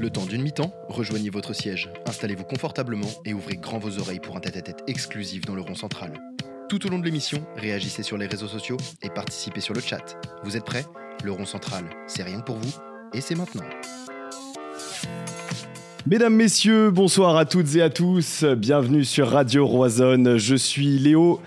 Le temps d'une mi-temps, rejoignez votre siège, installez-vous confortablement et ouvrez grand vos oreilles pour un tête-à-tête exclusif dans le rond central. Tout au long de l'émission, réagissez sur les réseaux sociaux et participez sur le chat. Vous êtes prêts? Le rond central, c'est rien que pour vous et c'est maintenant. Mesdames, Messieurs, bonsoir à toutes et à tous. Bienvenue sur Radio Roisonne. Je suis Léo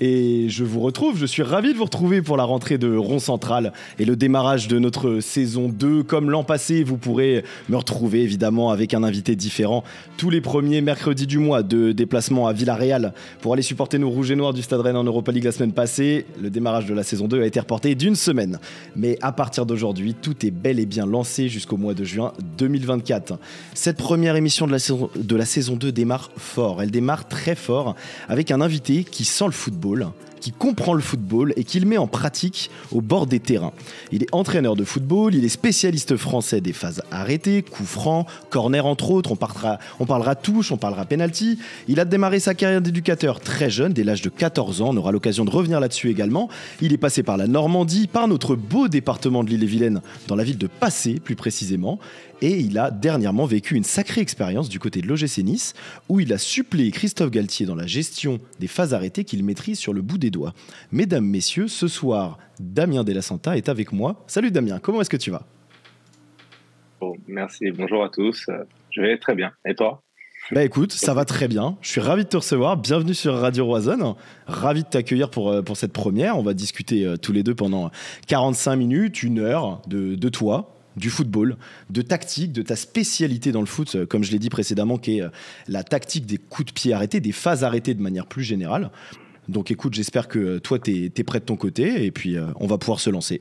et je vous retrouve, je suis ravi de vous retrouver pour la rentrée de Rond Central et le démarrage de notre saison 2. Comme l'an passé, vous pourrez me retrouver évidemment avec un invité différent tous les premiers mercredis du mois de déplacement à Villarreal pour aller supporter nos Rouges et Noirs du Stade Rennes en Europa League la semaine passée. Le démarrage de la saison 2 a été reporté d'une semaine. Mais à partir d'aujourd'hui, tout est bel et bien lancé jusqu'au mois de juin 2024. Cette première émission de la saison, de la saison 2 démarre fort. Elle démarre très fort avec un invité qui sent le football qui comprend le football et qui le met en pratique au bord des terrains. Il est entraîneur de football, il est spécialiste français des phases arrêtées, coups francs, corner entre autres, on parlera, on parlera touche, on parlera penalty. Il a démarré sa carrière d'éducateur très jeune, dès l'âge de 14 ans, on aura l'occasion de revenir là-dessus également. Il est passé par la Normandie, par notre beau département de l'île-et-Vilaine, dans la ville de Passé plus précisément, et il a dernièrement vécu une sacrée expérience du côté de l'OGC Nice, où il a suppléé Christophe Galtier dans la gestion des phases arrêtées qu'il maîtrise sur le bout des doigts. Mesdames, messieurs, ce soir, Damien Della Santa est avec moi. Salut Damien, comment est-ce que tu vas? Bon, Merci, bonjour à tous. Je vais très bien. Et toi? Bah écoute, ça va très bien. Je suis ravi de te recevoir. Bienvenue sur Radio Roison. Ravi de t'accueillir pour, euh, pour cette première. On va discuter euh, tous les deux pendant 45 minutes, une heure de, de toi, du football, de tactique, de ta spécialité dans le foot, euh, comme je l'ai dit précédemment, qui est euh, la tactique des coups de pied arrêtés, des phases arrêtées de manière plus générale. Donc écoute, j'espère que euh, toi, tu es, prêt de ton côté et puis on va pouvoir se lancer.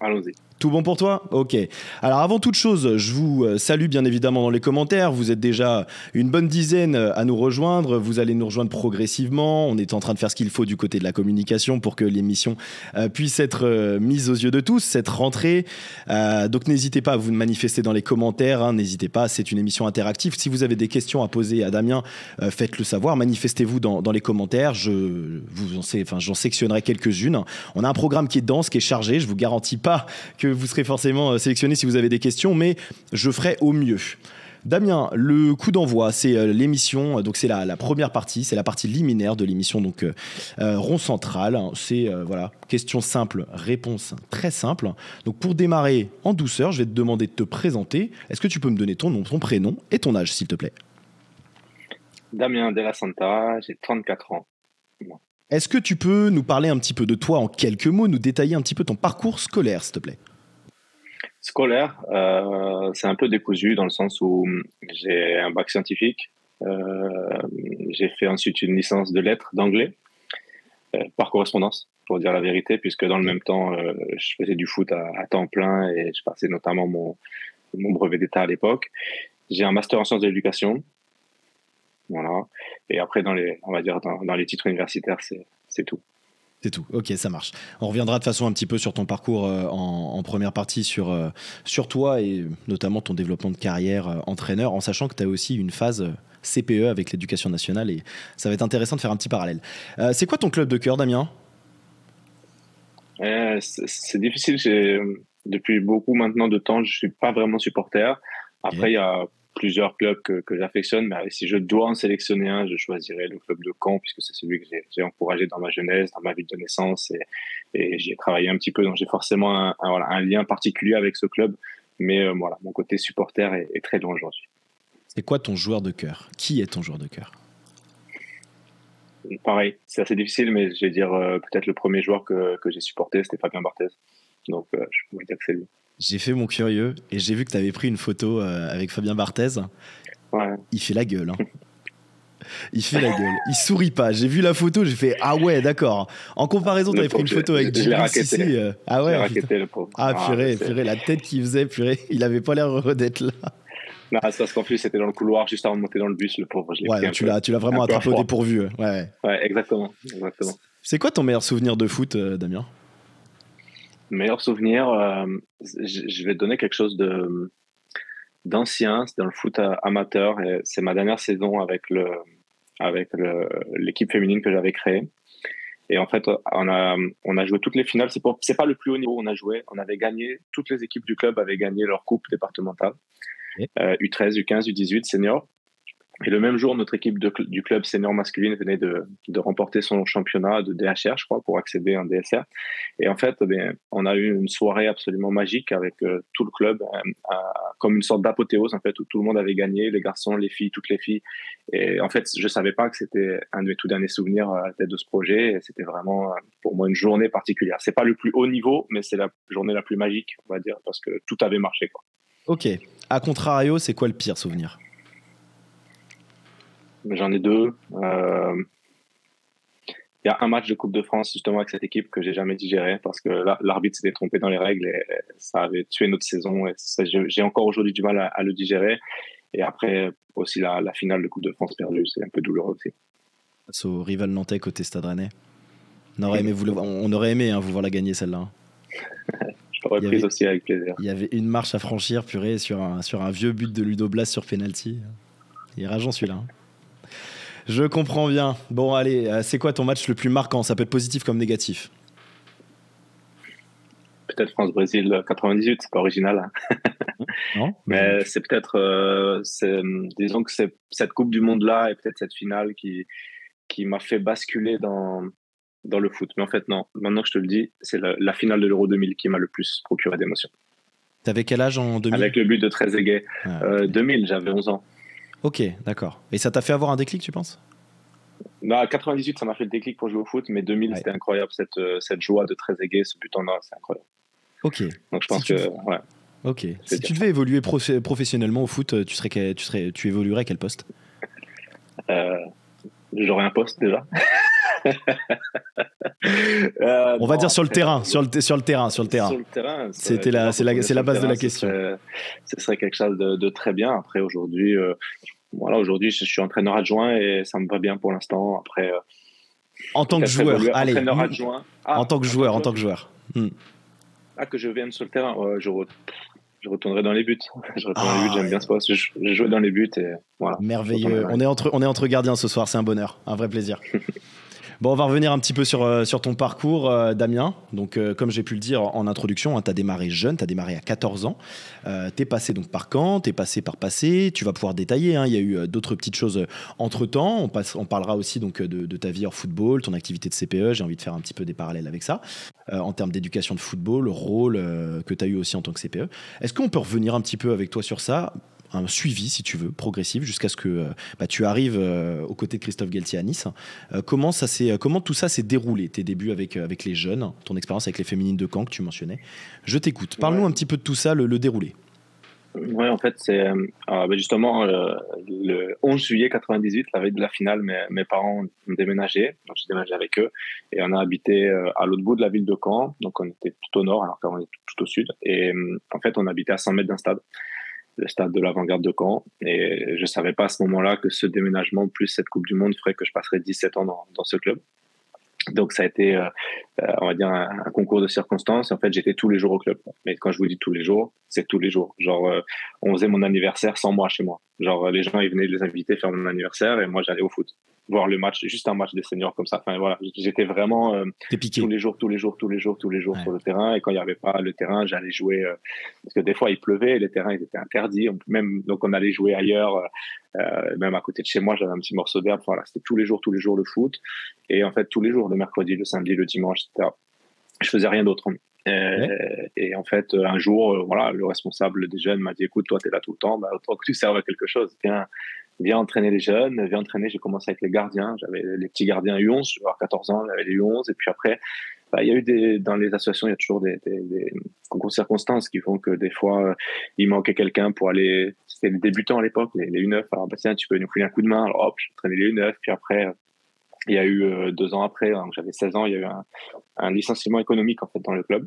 Allons-y. Tout bon pour toi Ok. Alors avant toute chose, je vous euh, salue bien évidemment dans les commentaires. Vous êtes déjà une bonne dizaine euh, à nous rejoindre. Vous allez nous rejoindre progressivement. On est en train de faire ce qu'il faut du côté de la communication pour que l'émission euh, puisse être mise aux yeux de tous, cette rentrée. donc n'hésitez pas à vous manifester dans les commentaires. Hein. N'hésitez pas, c'est une émission interactive. Si vous avez des questions à poser à Damien, faites-le savoir. Manifestez-vous dans, les commentaires. Je vous en sais, j'en sectionnerai quelques-unes. On a un programme qui est dense, qui est chargé. Je vous garantis pas que vous serez forcément euh, sélectionné si vous avez des questions, mais je ferai au mieux. Damien, le coup d'envoi, c'est euh, l'émission, donc c'est la, première partie, c'est la partie liminaire de l'émission, donc euh, rond central. C'est voilà, question simple, réponse très simple. Donc pour démarrer en douceur, je vais te demander de te présenter. Est-ce que tu peux me donner ton nom, ton prénom et ton âge, s'il te plaît? Damien Della Santa, j'ai 34 ans. Est-ce que tu peux nous parler un petit peu de toi en quelques mots, nous détailler un petit peu ton parcours scolaire, s'il te plaît? Scolaire, euh, c'est un peu décousu dans le sens où j'ai un bac scientifique, euh, j'ai fait ensuite une licence de lettres d'anglais euh, par correspondance, pour dire la vérité, puisque dans le même temps, je faisais du foot à, temps plein et je passais notamment mon, mon brevet d'état à l'époque. J'ai un master en sciences de l'éducation, voilà. Et après, dans les, on va dire dans les titres universitaires, c'est tout. C'est tout. Ok, ça marche. On reviendra de façon un petit peu sur ton parcours euh, en, première partie, sur, euh, sur toi et notamment ton développement de carrière euh, entraîneur, en sachant que tu as aussi une phase CPE avec l'éducation nationale et ça va être intéressant de faire un petit parallèle. c'est quoi ton club de cœur, Damien? C'est difficile. Depuis beaucoup maintenant de temps, je suis pas vraiment supporter. Après, il y a plusieurs clubs que, que j'affectionne, mais si je dois en sélectionner un, je choisirais le club de Caen, puisque c'est celui que j'ai encouragé dans ma jeunesse, dans ma vie de naissance, et, et j'y ai travaillé un petit peu, donc j'ai forcément un, un, lien particulier avec ce club, mais euh, voilà, mon côté supporter est, très loin aujourd'hui. C'est quoi ton joueur de cœur? Qui est ton joueur de cœur? Pareil, c'est assez difficile, mais je vais dire euh, peut-être le premier joueur que, que j'ai supporté, c'était Fabien Barthez. Donc euh, je pourrais dire que c'est lui. J'ai fait mon curieux et j'ai vu que tu avais pris une photo euh, avec Fabien Barthez. Ouais. Il fait la gueule. Hein. Il fait la gueule. Il sourit pas. J'ai vu la photo, j'ai fait Ah ouais, d'accord. En comparaison, tu avais pris une photo avec Jimmy euh, Ah ouais. le pauvre. Ah, ah purée, purée, la tête qu'il faisait, purée. Il avait pas l'air heureux d'être là. Non, c'est parce qu'en plus, c'était dans le couloir juste avant de monter dans le bus, le pauvre. Je ouais, tu l'as, tu l'as vraiment attrapé au dépourvu. Ouais, ouais. exactement. exactement. C'est quoi ton meilleur souvenir de foot, euh, Damien? Meilleur souvenir, euh, je vais te donner quelque chose de d'ancien, c'est dans le foot amateur et c'est ma dernière saison avec le avec l'équipe féminine que j'avais créée. Et en fait, on a, on a joué toutes les finales. C'est, c'est pas le plus haut niveau où on a joué. On avait gagné, toutes les équipes du club avaient gagné leur coupe départementale. U13, U15, U18, senior. Et le même jour, notre équipe du club senior masculine venait de, remporter son championnat de DHR, je crois, pour accéder un DSR. Et en fait, eh on a eu une soirée absolument magique avec euh, tout le club, euh, comme une sorte d'apothéose, en fait, où tout le monde avait gagné, les garçons, les filles, toutes les filles. Et en fait, je savais pas que c'était un de mes tout derniers souvenirs à la tête de ce projet. Et c'était vraiment, euh, pour moi, une journée particulière. C'est pas le plus haut niveau, mais c'est la journée la plus magique, on va dire, parce que tout avait marché. Ok. À contrario, c'est quoi le pire souvenir? J'en ai deux. Euh, il y a un match de Coupe de France justement avec cette équipe que j'ai jamais digéré parce que l'arbitre s'était trompé dans les règles et ça avait tué notre saison. Et j'ai encore aujourd'hui du mal à, le digérer. Et après aussi la, finale de Coupe de France perdue, c'est un peu douloureux aussi. Face au rival nantais côté Stade Rennais. On aurait aimé, vous, on aurait aimé hein, vous voir la gagner celle-là. Je l'aurais prise aussi avec plaisir. Il y avait une marche à franchir, purée, sur un, sur un vieux but de Ludo Blas sur penalty. Il est rageant celui-là. Hein. Je comprends bien. Bon, allez, euh, c'est quoi ton match le plus marquant? Ça peut être positif comme négatif. Peut-être France-Brésil 98, c'est pas original. Hein. non, mais c'est peut-être, euh, disons que c'est cette Coupe du Monde-là et peut-être cette finale qui, qui m'a fait basculer dans, dans le foot. Mais en fait, non. Maintenant que je te le dis, c'est la, finale de l'Euro 2000 qui m'a le plus procuré d'émotion. T'avais quel âge en 2000 Avec le but de Trezeguet. 2000, ah, euh, j'avais 11 ans. Ok, d'accord. Et ça t'a fait avoir un déclic, tu penses? Bah, 98, ça m'a fait le déclic pour jouer au foot, mais 2000, c'était incroyable, cette, euh, cette joie de Trezeguet, ce but en or, c'est incroyable. Ok. Donc je pense que, ouais. Ok. Si tu devais évoluer professionnellement au foot, tu, serais, tu, serais, tu évoluerais à quel poste? Euh, J'aurais un poste déjà. Euh, On va dire sur le terrain, sur le, sur le terrain, sur le terrain. C'était la, c'est la, base de la question. Ce serait, quelque chose de, très bien. Après aujourd'hui, euh, voilà, aujourd'hui je suis entraîneur adjoint et ça me va bien pour l'instant. Après. Euh, en tant que joueur, allez. Adjoint. Ah, en tant que joueur, en tant que joueur. Hmm. Ah que je vienne sur le terrain, je, je retournerai dans les buts. Je retournerai dans les buts, j'aime bien ce poste. Je, je joue dans les buts et voilà. Merveilleux. On est entre, on est entre gardiens ce soir, c'est un bonheur, un vrai plaisir. Bon, on va revenir un petit peu sur, euh, ton parcours, euh, Damien. Donc, euh, comme j'ai pu le dire en introduction, hein, tu as démarré jeune, tu as démarré à 14 ans. tu es passé donc par Caen, tu es passé par Passé. Tu vas pouvoir détailler. Hein. il y a eu d'autres petites choses entre temps. On, parlera aussi donc de, de, ta vie hors football, ton activité de CPE. J'ai envie de faire un petit peu des parallèles avec ça. en termes d'éducation de football, le rôle que tu as eu aussi en tant que CPE. Est-ce qu'on peut revenir un petit peu avec toi sur ça? Un suivi, si tu veux, progressif, jusqu'à ce que euh, bah, tu arrives euh, aux côtés de Christophe Galtier à Nice. Euh, comment, ça comment tout ça s'est déroulé, tes débuts avec, avec les jeunes, ton expérience avec les féminines de Caen que tu mentionnais? Je t'écoute. Parle-nous un petit peu de tout ça, le, déroulé. Oui, en fait, c'est bah, justement le 11 juillet 98, la veille de la finale, mes, mes parents ont déménagé, donc j'ai déménagé avec eux, et on a habité à l'autre bout de la ville de Caen, donc on était tout au nord alors qu'on était tout au sud, et en fait on habitait à 100 mètres d'un stade le stade de l'avant-garde de Caen. Et je ne savais pas à ce moment-là que ce déménagement plus cette Coupe du Monde ferait que je passerais 17 ans dans, dans ce club. Donc ça a été, euh, euh, on va dire, un, concours de circonstances. En fait, j'étais tous les jours au club. Mais quand je vous dis tous les jours, c'est tous les jours. Genre, euh, on faisait mon anniversaire sans moi chez moi. Genre, les gens, ils venaient les inviter faire mon anniversaire et moi, j'allais au foot voir le match, juste un match des seniors comme ça. Enfin voilà, j'étais vraiment euh, tous les jours, tous les jours, tous les jours, tous les jours sur le terrain. Et quand il n'y avait pas le terrain, j'allais jouer euh, parce que des fois il pleuvait, et les terrains ils étaient interdits. Même donc on allait jouer ailleurs, euh, même à côté de chez moi, j'avais un petit morceau d'herbe. Voilà, c'était tous les jours, tous les jours le foot. Et en fait tous les jours, le mercredi, le samedi, le dimanche, etc. Je faisais rien d'autre. Et en fait, un jour, voilà, le responsable des jeunes m'a dit "Écoute, toi, tu es là tout le temps, bah, autant que tu serves à quelque chose. Viens, viens entraîner les jeunes, viens entraîner. J'ai commencé avec les gardiens. J'avais les petits gardiens U11, je 14 ans, j'avais les U11. Et puis après, bah, il y a eu des, dans les associations, il y a toujours des, des, des circonstances qui font que des fois, il manquait quelqu'un pour aller. C'était les débutants à l'époque, les, les U9. Alors, bah, tiens, tu peux nous filer un coup de main. Alors, hop, j'ai entraîné les U9. Puis après, il y a eu euh, deux ans après, hein, j'avais 16 ans, il y a eu un, un, licenciement économique en fait dans le club.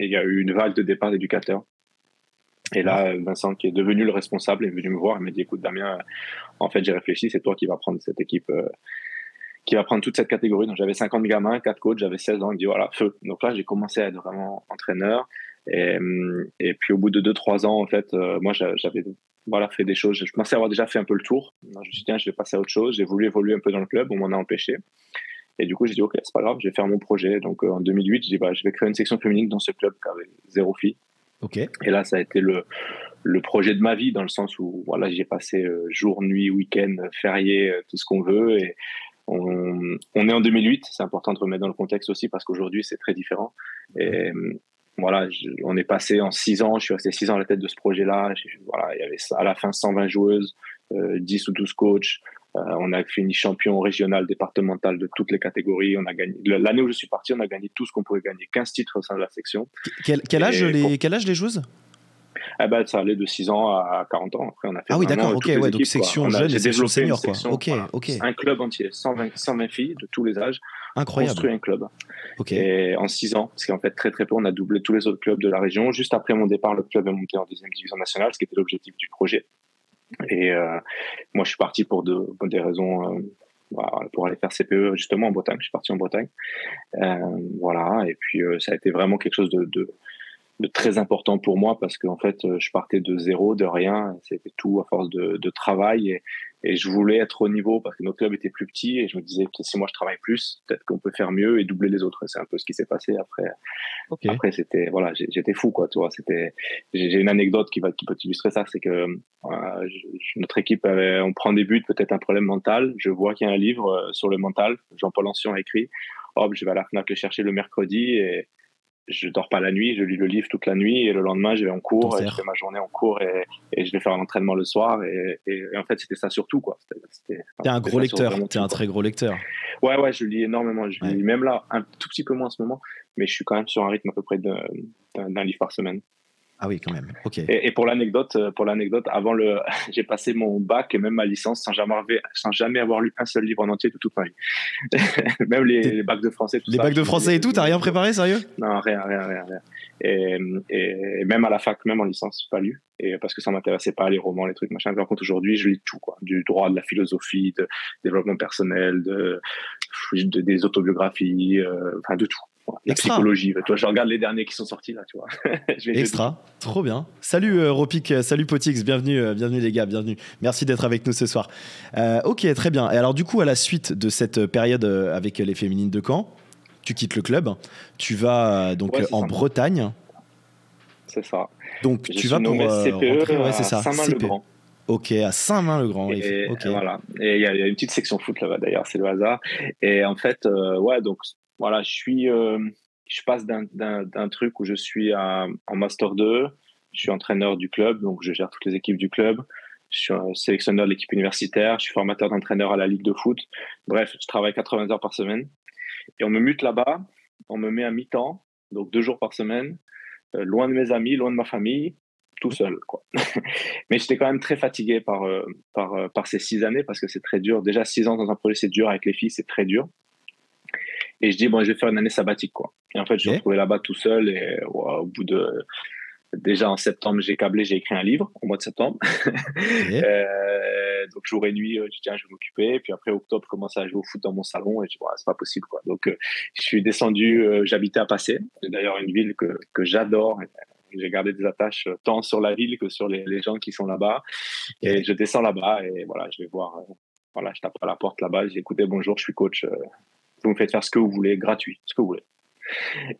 Et il y a eu une vague de départ d'éducateurs. Et là, Vincent, qui est devenu le responsable, est venu me voir et m'a dit Écoute, Damien, en fait, j'ai réfléchi, c'est toi qui vas prendre cette équipe, euh, qui va prendre toute cette catégorie. Donc, j'avais 50 gamins, 4 coachs, j'avais 16 ans. Il me dit Voilà, feu. Donc là, j'ai commencé à être vraiment entraîneur. Et, euh, et puis, au bout de 2-3 ans, en fait, euh, moi, j'avais voilà, fait des choses. Je pensais avoir déjà fait un peu le tour. je me suis dit Tiens, je vais passer à autre chose. J'ai voulu évoluer un peu dans le club, on m'en a empêché. Et du coup, j'ai dit, OK, c'est pas grave, je vais faire mon projet. Donc, en 2008, je dis, bah, je vais créer une section féminine dans ce club qui avait zéro fille. Ok. Et là, ça a été le, le projet de ma vie, dans le sens où voilà, j'ai passé jour, nuit, week-end, férié, tout ce qu'on veut. Et on, on, est en 2008, c'est important de remettre dans le contexte aussi, parce qu'aujourd'hui, c'est très différent. Et voilà, on est passé en six ans, je suis resté six ans à la tête de ce projet-là. Voilà, il y avait à la fin 120 joueuses, 10 ou 12 coachs. Euh, on a fini champion régional, départemental de toutes les catégories. On a gagné. L'année où je suis parti, on a gagné tout ce qu'on pouvait gagner, 15 titres au sein de la section. Quel, quel âge, les, quel âge les joueuses? Eh ben, ça allait de 6 ans à 40 ans. Après, on a fait ah oui, d'accord, ok, ouais, donc section jeune et section senior. Quoi. ok, ok. Un club entier, 120, 120 filles de tous les âges. Incroyable. Construit un club. Ok. Et en 6 ans, parce qu'en fait, très très peu, on a doublé tous les autres clubs de la région. Juste après mon départ, le club est monté en deuxième division nationale, ce qui était l'objectif du projet. Et euh, moi, je suis parti pour, de, pour des raisons. Euh, pour aller faire CPE justement en Bretagne. Je suis parti en Bretagne. Euh, voilà. Et puis, euh, ça a été vraiment quelque chose de, de de très important pour moi parce qu'en fait, euh, je partais de zéro, de rien. C'était tout à force de, de travail et, et, je voulais être au niveau parce que notre club était plus petit et je me disais que si moi je travaille plus, peut-être qu'on peut faire mieux et doubler les autres. C'est un peu ce qui s'est passé après. Après, c'était voilà, j'étais fou quoi. Tu vois, c'était. J'ai une anecdote qui va qui peut illustrer ça, c'est que euh, notre équipe, avait, on prend des buts, peut-être un problème mental. Je vois qu'il y a un livre euh, sur le mental. Jean-Paul Ancien a écrit. Hop, je vais à la Fnac le chercher le mercredi et je dors pas la nuit, je lis le livre toute la nuit et le lendemain je vais en cours, et je fais ma journée en cours et, et je vais faire un entraînement le soir et, et, en fait c'était ça surtout quoi. T'es un gros lecteur, t'es un très gros lecteur. Ouais ouais, je lis énormément, je lis même là un tout petit peu moins en ce moment, mais je suis quand même sur un rythme à peu près d'un livre par semaine. Ah oui, quand même. Ok. Et, pour l'anecdote, euh, pour l'anecdote, avant le, j'ai passé mon bac et même ma licence sans jamais, avoir, sans jamais avoir lu un seul livre en entier de toute ma vie. même les, bacs de français. les bacs de français et tout, t'as rien préparé, sérieux? Non, rien, rien, rien, rien. Et, et, même à la fac, même en licence, pas lu. Et parce que ça m'intéressait pas les romans, les trucs machin. Par contre, aujourd'hui, je lis tout, quoi. Du droit, de la philosophie, de développement personnel, de, des autobiographies, euh, enfin de tout la psychologie. Toi, je regarde les derniers qui sont sortis là, tu vois. Extra, trop bien. Salut euh, Ropik, euh, salut Potix, bienvenue, euh, bienvenue les gars, bienvenue. Merci d'être avec nous ce soir. ok, très bien. Et alors du coup, à la suite de cette période avec les féminines de Caen, tu quittes le club, tu vas donc en Bretagne. C'est ça. Donc tu vas pour CPE ouais, c'est ça. Saint-Main-le-Grand. Ok, à Saint-Main-le-Grand. Et, voilà. Et il y, a une petite section foot là-bas d'ailleurs, c'est le hasard. Et en fait, ouais, donc voilà, je suis, euh, je passe d'un truc où je suis en master 2, je suis entraîneur du club, donc je gère toutes les équipes du club. Je suis sélectionneur de l'équipe universitaire, je suis formateur d'entraîneur à la Ligue de foot. Bref, je travaille 80 heures par semaine. Et on me mute là-bas, on me met à mi-temps, donc deux jours par semaine, euh, loin de mes amis, loin de ma famille, tout seul. Quoi. Mais j'étais quand même très fatigué par, euh, par, par ces six années parce que c'est très dur. Déjà, six ans dans un projet, c'est dur. Avec les filles, c'est très dur. Et je dis, bon, je vais faire une année sabbatique, quoi. Et en fait, je suis retrouvé là-bas tout seul et au bout de. Déjà en septembre, j'ai câblé, j'ai écrit un livre au mois de septembre. euh, donc jour et nuit, euh, je dis tiens, je vais m'occuper. Puis après octobre, je commence à jouer au foot dans mon salon et je dis voilà, c'est pas possible quoi. Donc euh, je suis descendu, euh, j'habitais à Passé, c'est d'ailleurs une ville que, que j'adore. J'ai gardé des attaches tant sur la ville que sur les, les gens qui sont là-bas. Et je descends là-bas et voilà, je vais voir. voilà, je tape à la porte là-bas. J'ai écouté bonjour, je suis coach vous me faites faire ce que vous voulez, gratuit, ce que vous voulez.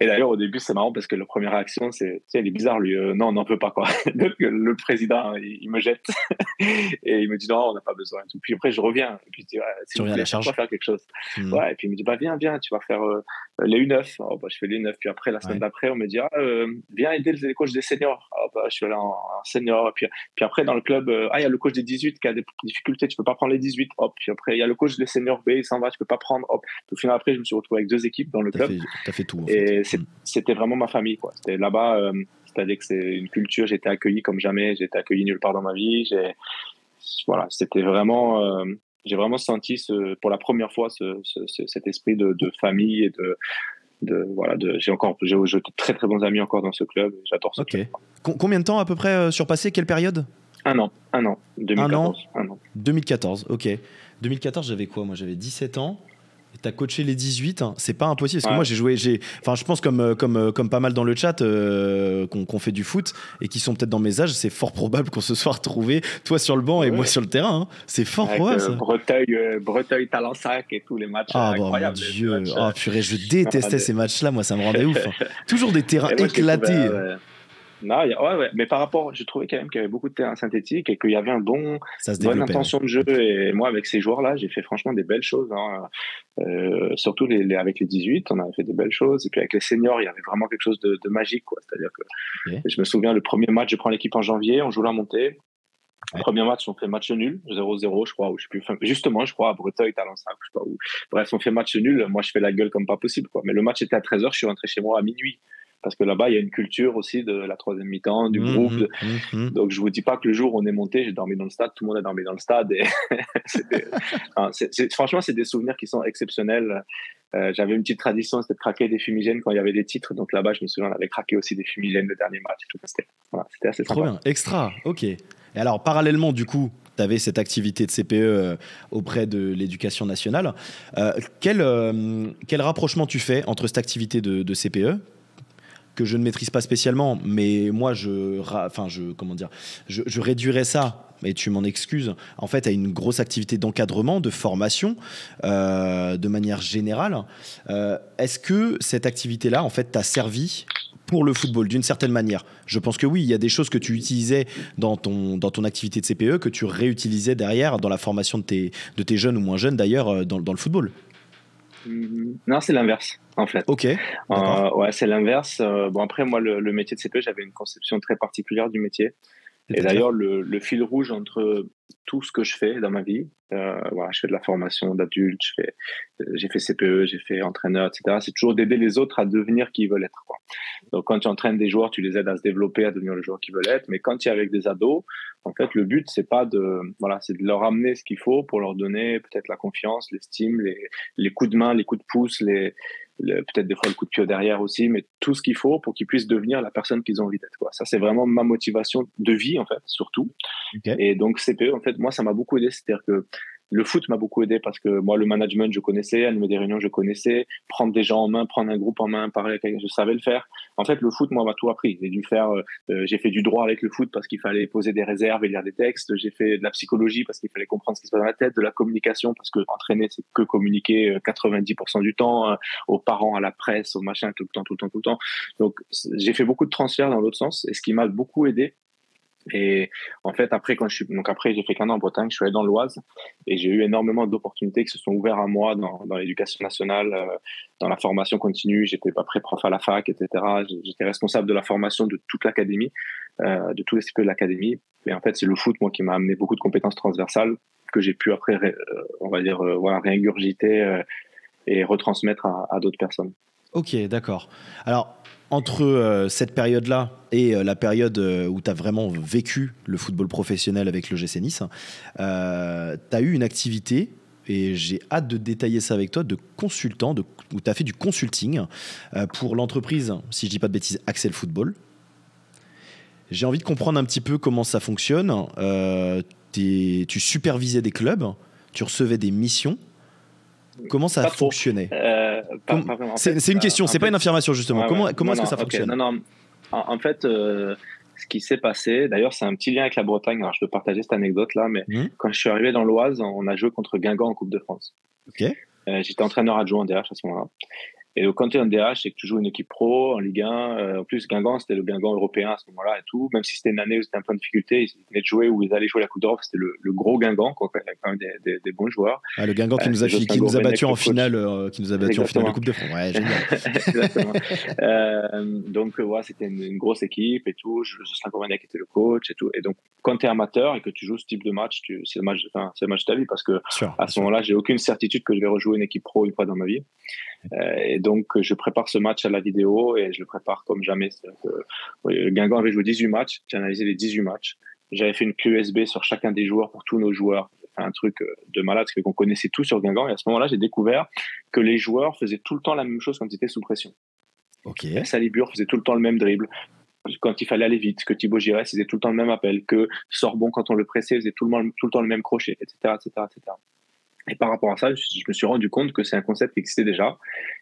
Et d'ailleurs, au début, c'est marrant parce que la première réaction, c'est, tu sais, elle est bizarre, lui. Euh, non, on n'en peut pas, quoi. Donc, le président, il, me jette et il me dit non, on n'a pas besoin. Et puis après, je reviens. Et puis, tu, tu reviens à la charge. faire quelque chose. Hmm. Ouais, et puis il me dit, bah, viens, viens, tu vas faire euh, les U9. Oh, bah, je fais les U9. Puis après, la semaine d'après, on me dit, ah, euh, viens aider les coachs des seniors. Oh, bah, je suis là en, senior. Puis, puis après, dans le club, ah, il y a le coach des 18 qui a des difficultés, tu peux pas prendre les 18. Hop. Puis après, il y a le coach des seniors B, il s'en va, tu peux pas prendre. Hop. Au final, après, je me suis retrouvé avec deux équipes dans le club. Tu as fait tout. Et c'était vraiment ma famille. Quoi. C'était là-bas, euh, c'est-à-dire que c'est une culture, j'étais accueilli comme jamais, j'étais accueilli nulle part dans ma vie. J'ai, voilà, c'était vraiment, euh, j'ai vraiment senti ce, pour la première fois ce, cet esprit de, de, famille et de, de voilà, de, j'ai encore, j'ai, très très bons amis encore dans ce club. J'adore ce club. Combien de temps à peu près euh, surpassé? Quelle période? Un an, un an, 2014. Un an, 2014, ok. 2014, j'avais quoi Moi, j'avais 17 ans. T'as coaché les 18, hein. c'est pas impossible. Parce que moi, j'ai joué, j'ai, enfin, je pense comme, euh, comme, euh, comme pas mal dans le chat euh, qu'on fait du foot et qui sont peut-être dans mes âges, c'est fort probable qu'on se soit retrouvés, toi sur le banc et moi sur le terrain. Hein. C'est fort probable. Ça. Breteuil, Breteuil, Talensac et tous les matchs. Ah, bon, mon Dieu. oh, purée, je détestais ces matchs-là, moi, ça me rendait ouf. Hein. Toujours des terrains éclatés. Non, ouais, ouais. Mais par rapport, je trouvais quand même qu'il y avait beaucoup de terrains synthétiques et qu'il y avait un bon, bonne intention de jeu. Et moi, avec ces joueurs-là, j'ai fait franchement des belles choses. Hein. Euh, surtout les, avec les 18, on avait fait des belles choses. Et puis avec les seniors, il y avait vraiment quelque chose de, magique. C'est-à-dire que je me souviens, le premier match, je prends l'équipe en janvier, on joue la montée. Le premier match, on fait match nul, 0-0, je crois, ou je sais plus. justement, je crois, à Breteuil, Talensac, je sais pas où. Bref, on fait match nul. Moi, je fais la gueule comme pas possible, quoi. Mais le match était à 13h, je suis rentré chez moi à minuit parce que là-bas, il y a une culture aussi de la troisième mi-temps, du mmh, groupe. Mmh, mmh, Donc, je vous dis pas que le jour où on est monté, j'ai dormi dans le stade, tout le monde a dormi dans le stade. Et franchement, c'est des souvenirs qui sont exceptionnels. Euh, j'avais une petite tradition, c'était de craquer des fumigènes quand il y avait des titres. Donc là-bas, je me souviens, on avait craqué aussi des fumigènes le dernier match. C'était voilà, assez Trop bien, extra, ok. Et alors, parallèlement, du coup, tu avais cette activité de CPE euh, auprès de l'éducation nationale. Euh, quel, quel rapprochement tu fais entre cette activité de, de CPE que je ne maîtrise pas spécialement, mais moi, je, enfin, je, comment dire, je, réduirais ça et tu m'en excuses, en fait, à une grosse activité d'encadrement, de formation, euh, de manière générale. Euh, est-ce que cette activité-là, en fait, t'a servi pour le football d'une certaine manière? Je pense que oui, il y a des choses que tu utilisais dans ton, dans ton activité de CPE que tu réutilisais derrière dans la formation de tes, de tes jeunes ou moins jeunes d'ailleurs euh, dans, dans le football. Non, c'est l'inverse, en fait. Ok. Euh, ouais, c'est l'inverse. Euh, bon, après, moi, le, métier de CPE, j'avais une conception très particulière du métier. Et d'ailleurs, le, le, fil rouge entre tout ce que je fais dans ma vie, euh, voilà, je fais de la formation d'adultes, j'ai fait CPE, j'ai fait entraîneur, etc. C'est toujours d'aider les autres à devenir qui ils veulent être. Quoi. Donc, quand tu entraînes des joueurs, tu les aides à se développer, à devenir le joueur qu'ils veulent être. Mais quand tu es avec des ados, en fait, le but, c'est pas de, voilà, c'est de leur amener ce qu'il faut pour leur donner peut-être la confiance, l'estime, les, les coups de main, les coups de pouce, les, peut-être des fois le coup de pied derrière aussi, mais tout ce qu'il faut pour qu'ils puissent devenir la personne qu'ils ont envie d'être. Quoi. Ça, c'est vraiment ma motivation de vie, en fait, surtout. Et donc, CPE, en fait, moi, ça m'a beaucoup aidé. C'est-à-dire que le foot m'a beaucoup aidé parce que moi, le management, je connaissais, animer des réunions, je connaissais, prendre des gens en main, prendre un groupe en main, parler avec je savais le faire. En fait, le foot, moi, m'a tout appris. J'ai dû faire, euh, euh, j'ai fait du droit avec le foot parce qu'il fallait poser des réserves et lire des textes. J'ai fait de la psychologie parce qu'il fallait comprendre ce qui se passe dans la tête, de la communication parce que entraîner, c'est que communiquer 90% euh, du temps aux parents, à la presse, au machin, tout le temps, tout le temps, tout le temps. Donc, j'ai fait beaucoup de transferts dans l'autre sens et ce qui m'a beaucoup aidé, et en fait, après, quand je suis, donc après, j'ai fait qu'un an en Bretagne, je suis allé dans l'Oise et j'ai eu énormément d'opportunités qui se sont ouvertes à moi dans, l'éducation nationale, euh, dans la formation continue. J'étais pas prêt prof à la fac, etc. J'étais responsable de la formation de toute l'académie, euh, de tous les cycles de l'académie. Et en fait, c'est le foot, moi, qui m'a amené beaucoup de compétences transversales que j'ai pu après, euh, on va dire, voilà, réingurgiter et retransmettre à, à d'autres personnes. Ok, d'accord. Alors, entre euh, cette période-là et euh, la période euh, où tu as vraiment vécu le football professionnel avec le GC Nice, tu as eu une activité, et j'ai hâte de détailler ça avec toi, de consultant, où tu as fait du consulting pour l'entreprise, si je dis pas de bêtises, Axel Football. J'ai envie de comprendre un petit peu comment ça fonctionne. tu supervisais des clubs, tu recevais des missions. Comment ça fonctionnait euh, C'est une question, c'est pas une affirmation justement. comment comment est-ce que ça fonctionne Non, non. En, fait, euh, ce qui s'est passé, d'ailleurs, c'est un petit lien avec la Bretagne. Alors, je peux partager cette anecdote là, mais mmh. quand je suis arrivé dans l'Oise, on a joué contre Guingamp en Coupe de France. Ok. Euh, j'étais entraîneur adjoint DH à ce moment-là. Et quand tu es en DH et que tu joues une équipe pro en Ligue 1, euh, en plus, Guingamp, c'était le Guingamp européen à ce moment-là et tout. Même si c'était une année où c'était un peu de difficulté, ils venaient de jouer ou ils allaient jouer la Coupe d'Europe, c'était le, gros Guingamp, quoi, quand même des, des, bons joueurs. Ah, le Guingamp qui nous a, euh, qui nous a battu en finale, euh, qui nous a battu en finale de Coupe de France. Ouais, Exactement. donc, ouais, c'était une, grosse équipe et tout. Jocelyn Gourmanet qui était le coach et tout. Et donc, quand tu es amateur et que tu joues ce type de match, c'est le match, enfin, c'est le match de ta vie parce que à ce moment-là, j'ai aucune certitude que je vais rejouer une équipe pro une fois dans ma vie. Euh, et donc, je prépare ce match à la vidéo et je le prépare comme jamais. Que, le Guingamp avait joué 18 matchs, j'ai analysé les 18 matchs. J'avais fait une USB sur chacun des joueurs pour tous nos joueurs. Un truc euh, de malade, parce qu'on connaissait tout sur Guingamp. Et à ce moment-là, j'ai découvert que les joueurs faisaient tout le temps la même chose quand ils étaient sous pression. Ok. Salibur faisait tout le temps le même dribble quand il fallait aller vite, que Thibaut Giresse faisait tout le temps le même appel, que Sorbon, quand on le pressait, faisait tout le, tout le temps le même crochet, etc., etc., etc. Et par rapport à ça, je, me suis rendu compte que c'est un concept qui existait déjà,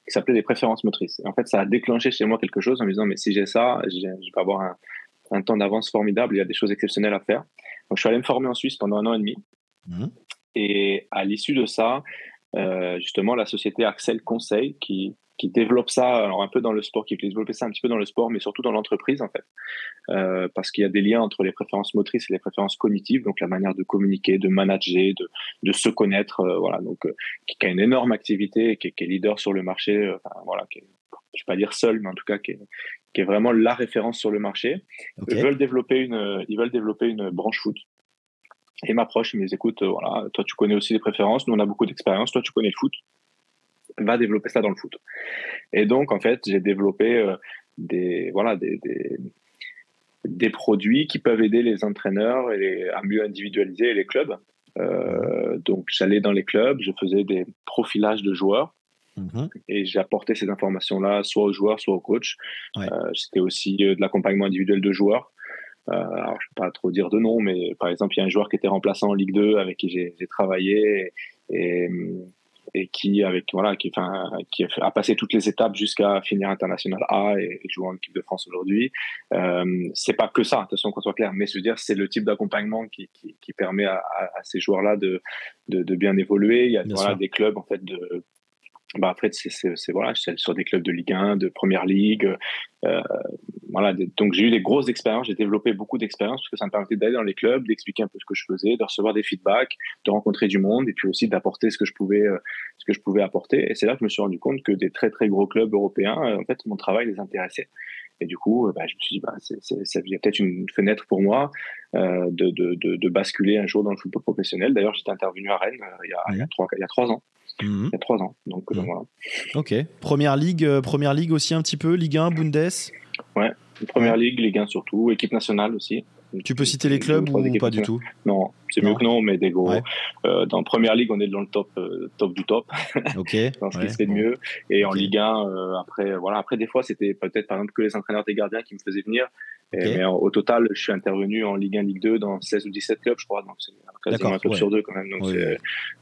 qui s'appelait les préférences motrices. Et en fait, ça a déclenché chez moi quelque chose en me disant, mais si j'ai ça, je vais avoir un, un temps d'avance formidable, il y a des choses exceptionnelles à faire. Donc, je suis allé me former en Suisse pendant un an et demi. Mmh. Et à l'issue de ça, euh, justement, la société Axel Conseil, qui, qui développe ça, alors un peu dans le sport, qui fait développer ça un petit peu dans le sport, mais surtout dans l'entreprise, en fait. Euh, parce qu'il y a des liens entre les préférences motrices et les préférences cognitives, donc la manière de communiquer, de manager, de, de se connaître, euh, voilà, donc qui, a une énorme activité, qui, qui est leader sur le marché, voilà, qui est, je ne vais pas dire seul, mais en tout cas qui est, qui est vraiment la référence sur le marché. Ils, veulent développer une, ils veulent développer une branche foot. Et m'approche, ils me disent écoute, euh, voilà, toi tu connais aussi les préférences, nous on a beaucoup d'expérience, toi tu connais le foot, va développer ça dans le foot. Et donc en fait, j'ai développé euh, des, voilà, des, des, produits qui peuvent aider les entraîneurs et à mieux individualiser les clubs. Euh, donc j'allais dans les clubs, je faisais des profilages de joueurs Mhm. Et j'ai apporté ces informations-là soit aux joueurs, soit aux coachs. Euh, c'était aussi euh, de l'accompagnement individuel de joueurs. Euh, alors, je ne vais pas trop dire de nom, mais par exemple, il y a un joueur qui était remplaçant en Ligue 2 avec qui j'ai travaillé et, et, qui, avec, voilà, qui, enfin, qui a, passé toutes les étapes jusqu'à finir international A et, jouer en équipe de France aujourd'hui. Euh, c'est pas que ça, attention qu'on soit clair, mais je veux dire, c'est le type d'accompagnement qui, qui, qui, permet à, à, ces joueurs-là de, de, de, bien évoluer. Il y a voilà, des clubs en fait de bah après c'est voilà sur des clubs de Ligue 1 de Première Ligue euh, voilà donc j'ai eu des grosses expériences j'ai développé beaucoup d'expériences parce que ça me permettait d'aller dans les clubs d'expliquer un peu ce que je faisais de recevoir des feedbacks de rencontrer du monde et puis aussi d'apporter ce que je pouvais euh, ce que je pouvais apporter. Et c'est là que je me suis rendu compte que des très très gros clubs européens euh, en fait mon travail les intéressait et du coup, bah, je me suis dit, bah, ça y a peut-être une fenêtre pour moi euh, de, de, de, de, basculer un jour dans le football professionnel. D'ailleurs, j'étais intervenu à Rennes il, y a, il, y a trois, il y a trois ans. Mhm. Il y a trois ans. Donc, euh, mhm. voilà. Ok. Première ligue, euh, première ligue aussi un petit peu, Ligue 1, Bundes? Ouais, première ligue, Ligue 1 surtout, équipe nationale aussi. Tu peux citer les clubs ou pas du tout Non, c'est mieux que non, mais des gros. Euh, dans première ligue, on est dans le top, top du top. Ok. dans ce qui se fait de mieux. Et en Ligue 1, après, voilà, après des fois, c'était peut-être par exemple que les entraîneurs des gardiens qui me faisaient venir. Mais au total, je suis intervenu en Ligue 1, Ligue 2 dans 16 ou 17 clubs, je crois. Donc c'est quasiment un club sur deux quand même. Donc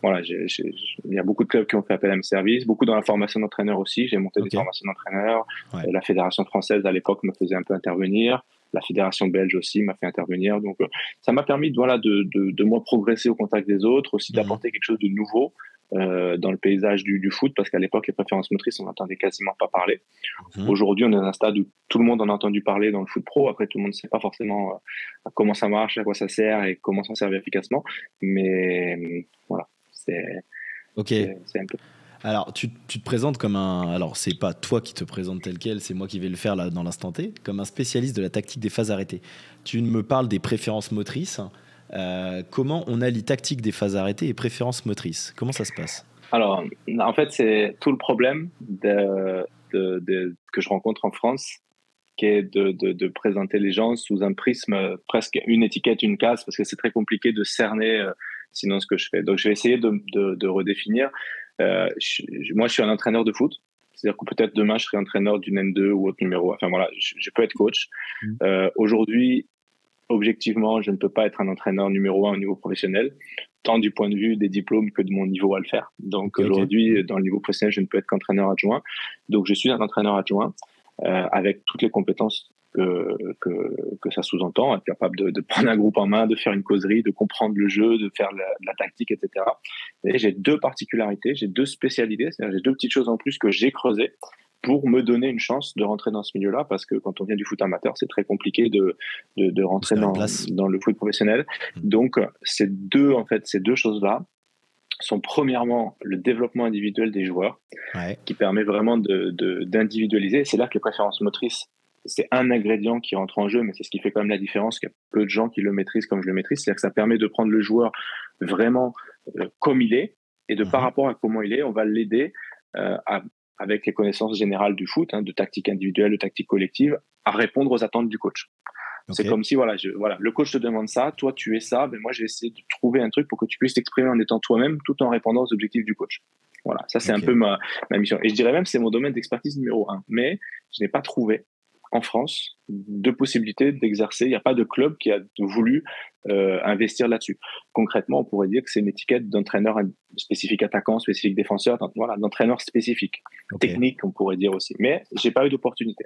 voilà, il y a beaucoup de clubs qui ont fait appel à mes services, beaucoup dans la formation d'entraîneur aussi. J'ai monté des formations d'entraîneur. La fédération française à l'époque me faisait un peu intervenir. La fédération belge aussi m'a fait intervenir. Donc euh, ça m'a permis voilà, de, de, de moi progresser au contact des autres, aussi mhm. d'apporter quelque chose de nouveau. Euh, dans le paysage du, du foot, parce qu'à l'époque, les préférences motrices, on n'entendait quasiment pas parler. Mhm. Aujourd'hui, on est dans un stade où tout le monde en a entendu parler dans le foot pro. Après, tout le monde ne sait pas forcément euh, comment ça marche, à quoi ça sert et comment s'en servir efficacement. Mais euh, voilà, c'est Ok. un peu. Alors, tu, te présentes comme un. Alors, c'est pas toi qui te présente tel quel, c'est moi qui vais le faire là dans l'instant T, comme un spécialiste de la tactique des phases arrêtées. Tu me parles des préférences motrices. Euh, comment on allie tactique des phases arrêtées et préférences motrices? Comment ça se passe? Alors, en fait, c'est tout le problème que je rencontre en France, qui est de, présenter les gens sous un prisme, presque une étiquette, une case, parce que c'est très compliqué de cerner euh, sinon ce que je fais. Donc, je vais essayer de, redéfinir. Euh, moi, je suis un entraîneur de foot. C'est-à-dire que peut-être demain, je serai entraîneur d'une N2 ou autre numéro. Enfin voilà, je, peux être coach. Mmh. Aujourd'hui, objectivement, je ne peux pas être un entraîneur numéro un au niveau professionnel, tant du point de vue des diplômes que de mon niveau à le faire. Donc aujourd'hui, dans le niveau professionnel, je ne peux être qu'entraîneur adjoint. Donc je suis un entraîneur adjoint euh, avec toutes les compétences que, que, que ça sous-entend, être capable de, de, prendre un groupe en main, de faire une causerie, de comprendre le jeu, de faire la, la tactique, etc. Et j'ai deux particularités, j'ai deux spécialités, c'est-à-dire j'ai deux petites choses en plus que j'ai creusées pour me donner une chance de rentrer dans ce milieu-là, parce que quand on vient du foot amateur, c'est très compliqué de, de, de rentrer dans, dans, le foot professionnel. Mmh. Donc, ces deux, en fait, ces deux choses-là sont premièrement le développement individuel des joueurs, qui permet vraiment d'individualiser. De, c'est là que les préférences motrices, c'est un ingrédient qui rentre en jeu, mais c'est ce qui fait quand même la différence, qu'il y a peu de gens qui le maîtrisent comme je le maîtrise. C'est-à-dire que ça permet de prendre le joueur vraiment euh, comme il est, et de par mmh. rapport à comment il est, on va l'aider euh, avec les connaissances générales du foot, hein, de tactique individuelle, de tactique collective, à répondre aux attentes du coach. C'est comme si voilà, je, voilà, le coach te demande ça, toi tu es ça, mais moi j'ai essayé de trouver un truc pour que tu puisses t'exprimer en étant toi-même tout en répondant aux objectifs du coach. Voilà, ça c'est un peu ma, ma, mission. Et je dirais même c'est mon domaine d'expertise numéro un. Mais je n'ai pas trouvé en France de possibilités d'exercer. Il n'y a pas de club qui a voulu euh, investir là-dessus. Concrètement, on pourrait dire que c'est une étiquette d'entraîneur spécifique attaquant, spécifique défenseur, voilà, d'entraîneur spécifique, technique, on pourrait dire aussi. Mais j'ai pas eu d'opportunité.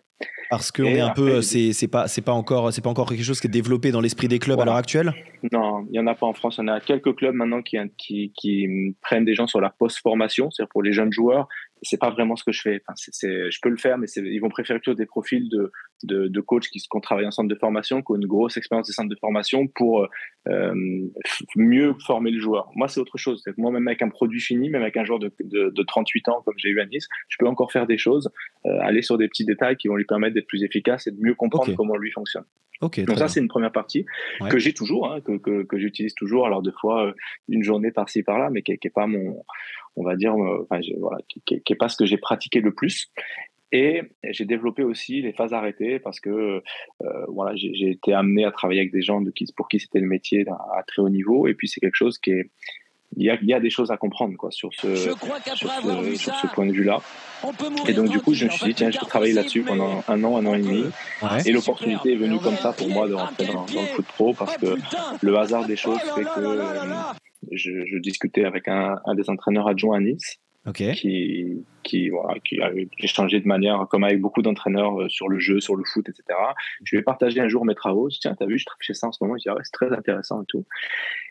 Parce que est un peu, c'est pas, c'est pas encore, c'est pas encore quelque chose qui est développé dans l'esprit des clubs à l'heure actuelle? Non, il y en a pas en France. On a quelques clubs maintenant qui, qui, qui prennent des gens sur la post-formation, c'est-à-dire pour les jeunes joueurs c'est pas vraiment ce que je fais. Enfin, c'est, je peux le faire, mais ils vont préférer plutôt des profils de, de, de coachs qui, ont travaillé en centre de formation, qui ont une grosse expérience des centres de formation pour euh, mieux former le joueur. Moi, c'est autre chose. moi, même avec un produit fini, même avec un joueur de, de, de 38 ans comme j'ai eu à Nice, je peux encore faire des choses, euh, aller sur des petits détails qui vont lui permettre d'être plus efficace et de mieux comprendre comment lui fonctionne. Okay, Donc ça, c'est une première partie que j'ai toujours, hein, que, que, que j'utilise toujours. Alors deux fois, euh, une journée par-ci par-là, mais qui n'est pas mon, on va dire, euh, enfin, voilà, qui n'est pas ce que j'ai pratiqué le plus. Et j'ai développé aussi les phases arrêtées parce que euh, voilà, j'ai été amené à travailler avec des gens de qui, pour qui c'était le métier à, très haut niveau. Et puis c'est quelque chose qui est, il y, a, il y a, des choses à comprendre quoi, sur ce, sur ce, sur ce point de vue-là. Et donc, du coup, je me suis dit, tiens, je peux travailler là-dessus pendant un an, un an et demi. Et l'opportunité est venue comme ça pour moi de rentrer dans, dans, le foot pro parce que le hasard des choses fait que euh, je, je, discutais avec un, un, des entraîneurs adjoints à Nice. Qui, qui, voilà, qui a échangé de manière, comme avec beaucoup d'entraîneurs euh, sur le jeu, sur le foot, etc. Je lui ai partagé un jour mes travaux. Je dis, tiens, t'as vu, je chez ça en ce moment. Je dis, ah c'est très intéressant et tout.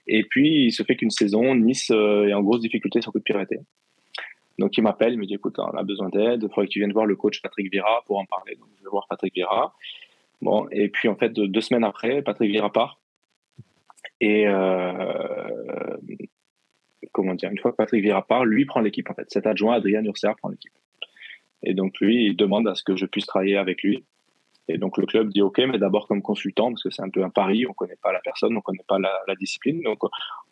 Et puis, il se fait qu'une saison, Nice euh, est en grosse difficulté sur coup de pied Donc, il m'appelle, il me dit, écoute, on a besoin d'aide. Il faudrait que tu viennes voir le coach Patrick Vira pour en parler. Donc, je vais voir Patrick Vira. Bon, et puis, en fait, deux semaines après, Patrick Vira part. Et euh, comment dire, une fois que Patrick Vieira part, lui prend l'équipe en fait. Cet adjoint, Adrien Urser, prend l'équipe. Et donc lui, il demande à ce que je puisse travailler avec lui. Et donc le club dit OK, mais d'abord comme consultant, parce que c'est un peu un pari, on ne connaît pas la personne, on ne connaît pas la, discipline. Donc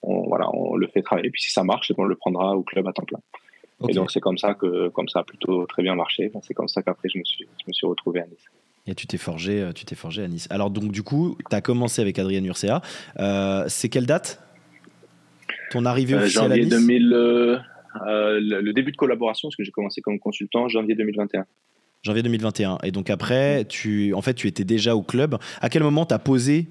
on, voilà, on le fait travailler. Puis si ça marche, on le prendra au club à temps plein. Et donc c'est comme ça que comme ça a plutôt très bien marché. c'est comme ça qu'après je me suis, je me suis retrouvé à Nice. Et tu t'es forgé, euh, tu t'es forgé à Nice. Alors donc du coup, tu as commencé avec Adrien Urcea. Euh, c'est quelle date? Ton arrivée euh, officielle à Nice 2000, euh, le début de collaboration, parce que j'ai commencé comme consultant janvier 2021. Janvier 2021. Et donc après, tu, en fait, tu étais déjà au club. À quel moment tu as posé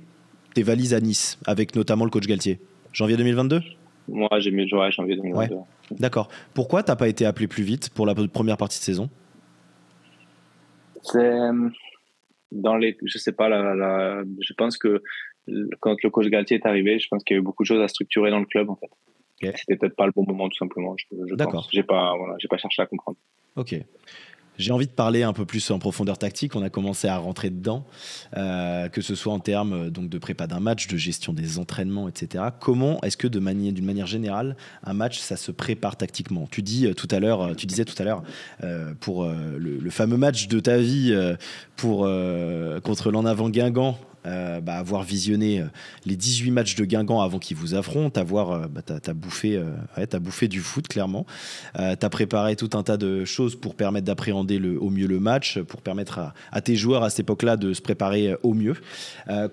tes valises à Nice, avec notamment le coach Galtier? Janvier 2022 Moi, j'ai mis ouais, janvier 2022. D'accord. Pourquoi t'as pas été appelé plus vite pour la première partie de saison? C'est dans les, je sais pas, la, je pense que quand le coach Galtier est arrivé, je pense qu'il y a eu beaucoup de choses à structurer dans le club en fait. C'était peut-être pas le bon moment tout simplement. Je, D'accord. J'ai pas, voilà, j'ai pas cherché à comprendre. Ok. J'ai envie de parler un peu plus en profondeur tactique. On a commencé à rentrer dedans, euh, que ce soit en termes euh, donc de prépa d'un match, de gestion des entraînements, etc. Comment est-ce que de manière, d'une manière générale, un match ça se prépare tactiquement? Tu dis euh, tout à l'heure, tu disais tout à l'heure pour le, fameux match de ta vie pour contre l'en avant Guingamp euh, bah, avoir visionné euh, les 18 matchs de Guingamp avant qu'ils vous affrontent, avoir, euh, bah, t'as, bouffé, as bouffé du foot clairement. tu as préparé tout un tas de choses pour permettre d'appréhender le, au mieux le match, pour permettre à, tes joueurs à cette époque-là de se préparer au mieux.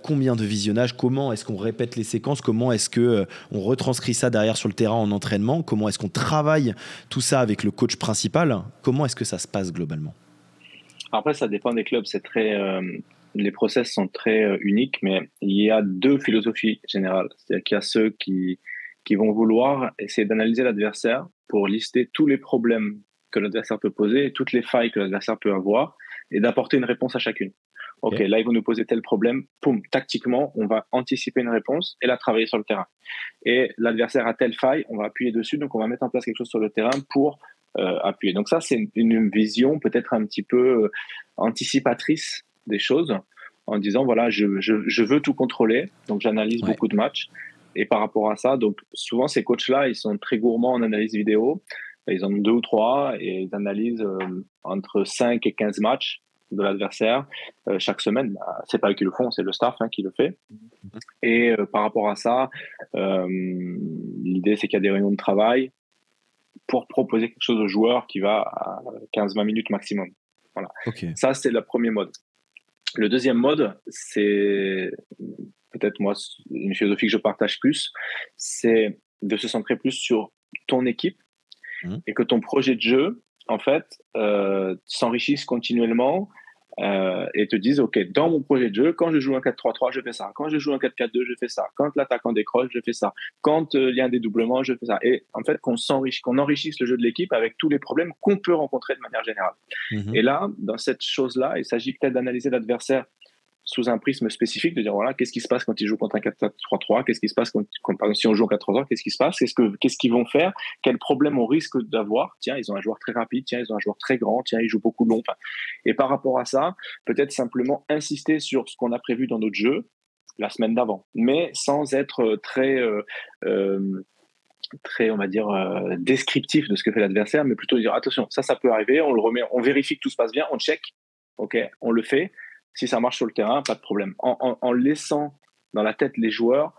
combien de visionnages Comment est-ce qu'on répète les séquences Comment est-ce que on retranscrit ça derrière sur le terrain en entraînement Comment est-ce qu'on travaille tout ça avec le coach principal Comment est-ce que ça se passe globalement? Après, ça dépend des clubs. C'est très les process sont très euh, uniques, mais il y a deux philosophies générales. C'est-à-dire qu'il y a ceux qui, qui vont vouloir essayer d'analyser l'adversaire pour lister tous les problèmes que l'adversaire peut poser et toutes les failles que l'adversaire peut avoir et d'apporter une réponse à chacune. Ok, là, ils vont nous poser tel problème. Poum, tactiquement, on va anticiper une réponse et la travailler sur le terrain. Et l'adversaire a telle faille, on va appuyer dessus, donc on va mettre en place quelque chose sur le terrain pour euh, appuyer. Donc ça, c'est une, vision peut-être un petit peu euh, anticipatrice des choses en disant voilà, je, je, veux tout contrôler, donc j'analyse beaucoup de matchs. Et par rapport à ça, donc souvent ces coachs-là, ils sont très gourmands en analyse vidéo. Ils en ont deux ou trois et ils analysent euh, entre 5 et 15 matchs de l'adversaire euh, chaque semaine. Bah, c'est pas eux qui le font, c'est le staff hein, qui le fait. Mm-hmm. Et euh, par rapport à ça, l'idée c'est qu'il y a des réunions de travail pour proposer quelque chose aux joueurs qui va à 15-20 minutes maximum. Voilà. Ça, c'est le premier mode. Le deuxième mode, c'est peut-être moi une philosophie que je partage plus, c'est de se centrer plus sur ton équipe mmh. et que ton projet de jeu, en fait, euh, s'enrichisse continuellement euh, et te disent, OK, dans mon projet de jeu, quand je joue un 4-3-3, je fais ça. Quand je joue un 4-4-2, je fais ça. Quand l'attaquant décroche, je fais ça. Quand euh, il y a un dédoublement, je fais ça. Et en fait, qu'on s'enrichisse, qu'on enrichisse le jeu de l'équipe avec tous les problèmes qu'on peut rencontrer de manière générale. Mhm. Et là, dans cette chose-là, il s'agit peut-être d'analyser l'adversaire sous un prisme spécifique, de dire voilà, qu'est-ce qui se passe quand ils jouent contre un 4-3-3, qu'est-ce qui se passe quand, si on joue en 4-3-3, qu'est-ce qui se passe, qu'est-ce que qu'est-ce qu'ils vont faire, quels problèmes on risque d'avoir? Tiens, ils ont un joueur très rapide, tiens, ils ont un joueur très grand, tiens, ils jouent beaucoup long. et par rapport à ça, peut-être simplement insister sur ce qu'on a prévu dans notre jeu la semaine d'avant, mais sans être très euh, euh, très, on va dire, euh, descriptif de ce que fait l'adversaire, mais plutôt dire attention, ça, ça peut arriver, on le remet, on vérifie que tout se passe bien, on check, ok, on le fait, si ça marche sur le terrain, pas de problème. En, laissant dans la tête les joueurs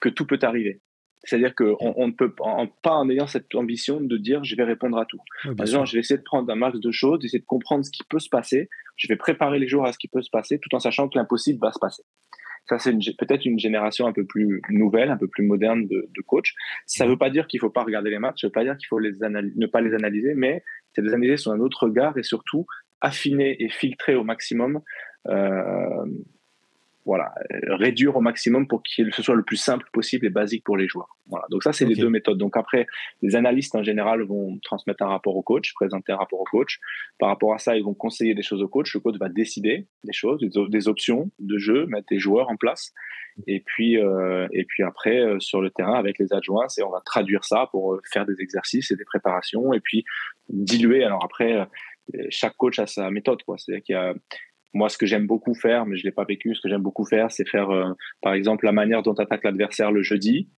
que tout peut arriver. C'est-à-dire qu'on on ne peut pas en ayant cette ambition de dire je vais répondre à tout. Par exemple, je vais essayer de prendre un max de choses, d'essayer de comprendre ce qui peut se passer. Je vais préparer les joueurs à ce qui peut se passer tout en sachant que l'impossible va se passer. Ça, c'est peut-être une génération un peu plus nouvelle, un peu plus moderne de, de coach. Ça ne veut pas dire qu'il ne faut pas regarder les matchs, ça ne veut pas dire qu'il faut les ne pas les analyser, mais c'est les analyser sur un autre regard et surtout affiner et filtrer au maximum, euh, voilà, réduire au maximum pour que ce soit le plus simple possible et basique pour les joueurs. Voilà. Donc ça, c'est les deux méthodes. Donc après, les analystes en général vont transmettre un rapport au coach, présenter un rapport au coach. Par rapport à ça, ils vont conseiller des choses au coach. Le coach va décider des choses, des options de jeu, mettre des joueurs en place. Et puis, euh, et puis après, euh, sur le terrain, avec les adjoints, c'est on va traduire ça pour faire des exercices et des préparations, et puis diluer. Alors après, chaque coach a sa méthode. Quoi. C'est-à-dire qu'il y a, moi, ce que j'aime beaucoup faire, mais je l'ai pas vécu, ce que j'aime beaucoup faire, c'est faire, euh, par exemple, la manière dont attaque l'adversaire le jeudi.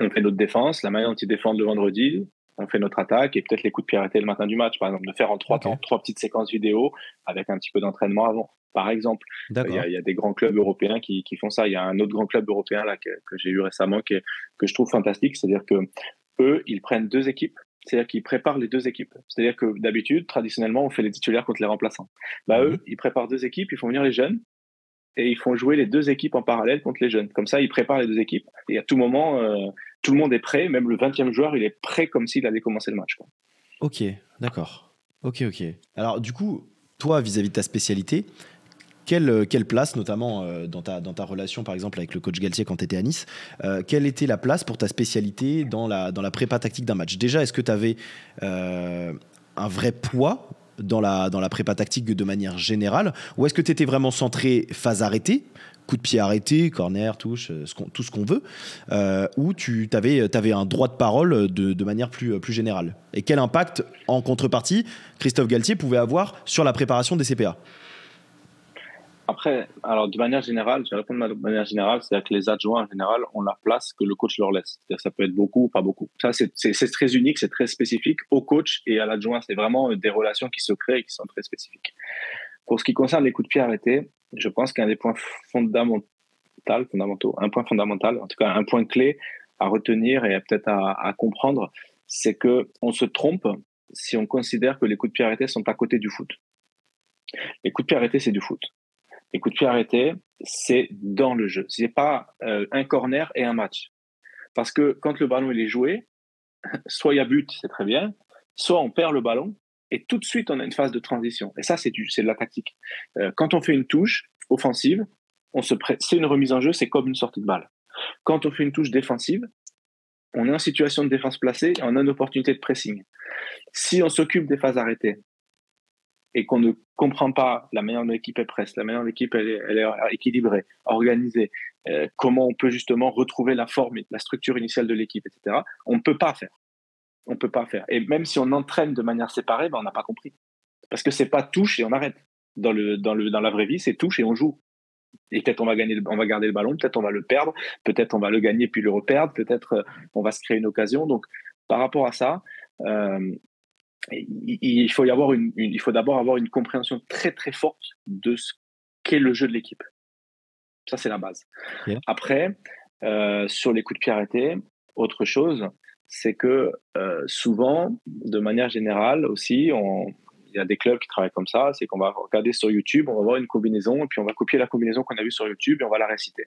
On fait notre défense, la manière dont ils défendent le vendredi, on fait notre attaque et peut-être les coups de pied arrêtés le matin du match, par exemple, de faire en trois temps, trois petites séquences vidéo avec un petit peu d'entraînement avant, par exemple. Il y, a, il y, a, des grands clubs européens qui, qui, font ça. Il y a un autre grand club européen là que, que j'ai eu récemment qui que je trouve fantastique, c'est-à-dire que eux, ils prennent deux équipes c'est-à-dire qu'ils préparent les deux équipes. C'est-à-dire que d'habitude, traditionnellement, on fait les titulaires contre les remplaçants. Bah, eux, mhm. ils préparent deux équipes, ils font venir les jeunes et ils font jouer les deux équipes en parallèle contre les jeunes. Comme ça, ils préparent les deux équipes. Et à tout moment, euh, tout le monde est prêt, même le 20e joueur, il est prêt comme s'il allait commencer le match. Ok, d'accord. Ok, ok. Alors, du coup, toi, vis à -vis de ta spécialité, euh, quelle, place, notamment euh, dans, ta, dans ta relation par exemple avec le coach Galtier quand tu étais à Nice, euh, quelle était la place pour ta spécialité dans la, dans la prépa tactique d'un match? Déjà, est-ce que tu avais un vrai poids dans la, dans la prépa tactique de manière générale? Ou est-ce que tu étais vraiment centré phase arrêtée coup de pied arrêté, corner, touche, tout ce qu'on veut, ou tu avais, avais, un droit de parole de, de, manière plus, plus générale? Et quel impact, en contrepartie, Christophe Galtier pouvait avoir sur la préparation des CPA après, alors de manière générale, je vais répondre de manière générale, c'est-à-dire que les adjoints en général ont la place que le coach leur laisse. C'est-à-dire ça peut être beaucoup ou pas beaucoup. Ça, c'est très unique, c'est très spécifique au coach et à l'adjoint. C'est vraiment des relations qui se créent et qui sont très spécifiques. Pour ce qui concerne les coups de pied arrêtés, je pense qu'un des points fondamentaux, fondamentaux, un point fondamental, en tout cas un point clé à retenir et peut-être à, à comprendre, c'est que on se trompe si on considère que les coups de pied arrêtés sont à côté du foot. Les coups de pied arrêtés, c'est du foot. Les coups de pied arrêtés, c'est dans le jeu. C'est pas euh, un corner et un match. Parce que quand le ballon est joué, soit il y a but, c'est très bien, soit on perd le ballon et tout de suite on a une phase de transition. Et ça, c'est de la tactique. Euh, quand on fait une touche offensive, c'est une remise en jeu, c'est comme une sortie de balle. Quand on fait une touche défensive, on est en situation de défense placée et on a une opportunité de pressing. Si on s'occupe des phases arrêtées, et qu'on ne comprend pas la manière dont l'équipe est presse, la manière dont l'équipe elle est, équilibrée, organisée, euh, comment on peut justement retrouver la forme, la structure initiale de l'équipe, etc. On ne peut pas faire. On ne peut pas faire. Et même si on entraîne de manière séparée, ben on n'a pas compris. Parce que c'est pas touche et on arrête. Dans, le, dans, le, dans la vraie vie, c'est touche et on joue. Et peut-être on va gagner, on va garder le ballon, peut-être on va le perdre, peut-être on va le gagner puis le reperdre, peut-être euh, on va se créer une occasion. Donc, par rapport à ça, euh, il faut y avoir une, il faut d'abord avoir une compréhension très très forte de ce qu'est le jeu de l'équipe. Ça c'est la base. Après, euh, sur les coups de pied arrêtés, autre chose, c'est que euh, souvent, de manière générale aussi, on, il y a des clubs qui travaillent comme ça, c'est qu'on va regarder sur YouTube, on va voir une combinaison et puis on va copier la combinaison qu'on a vue sur YouTube et on va la réciter.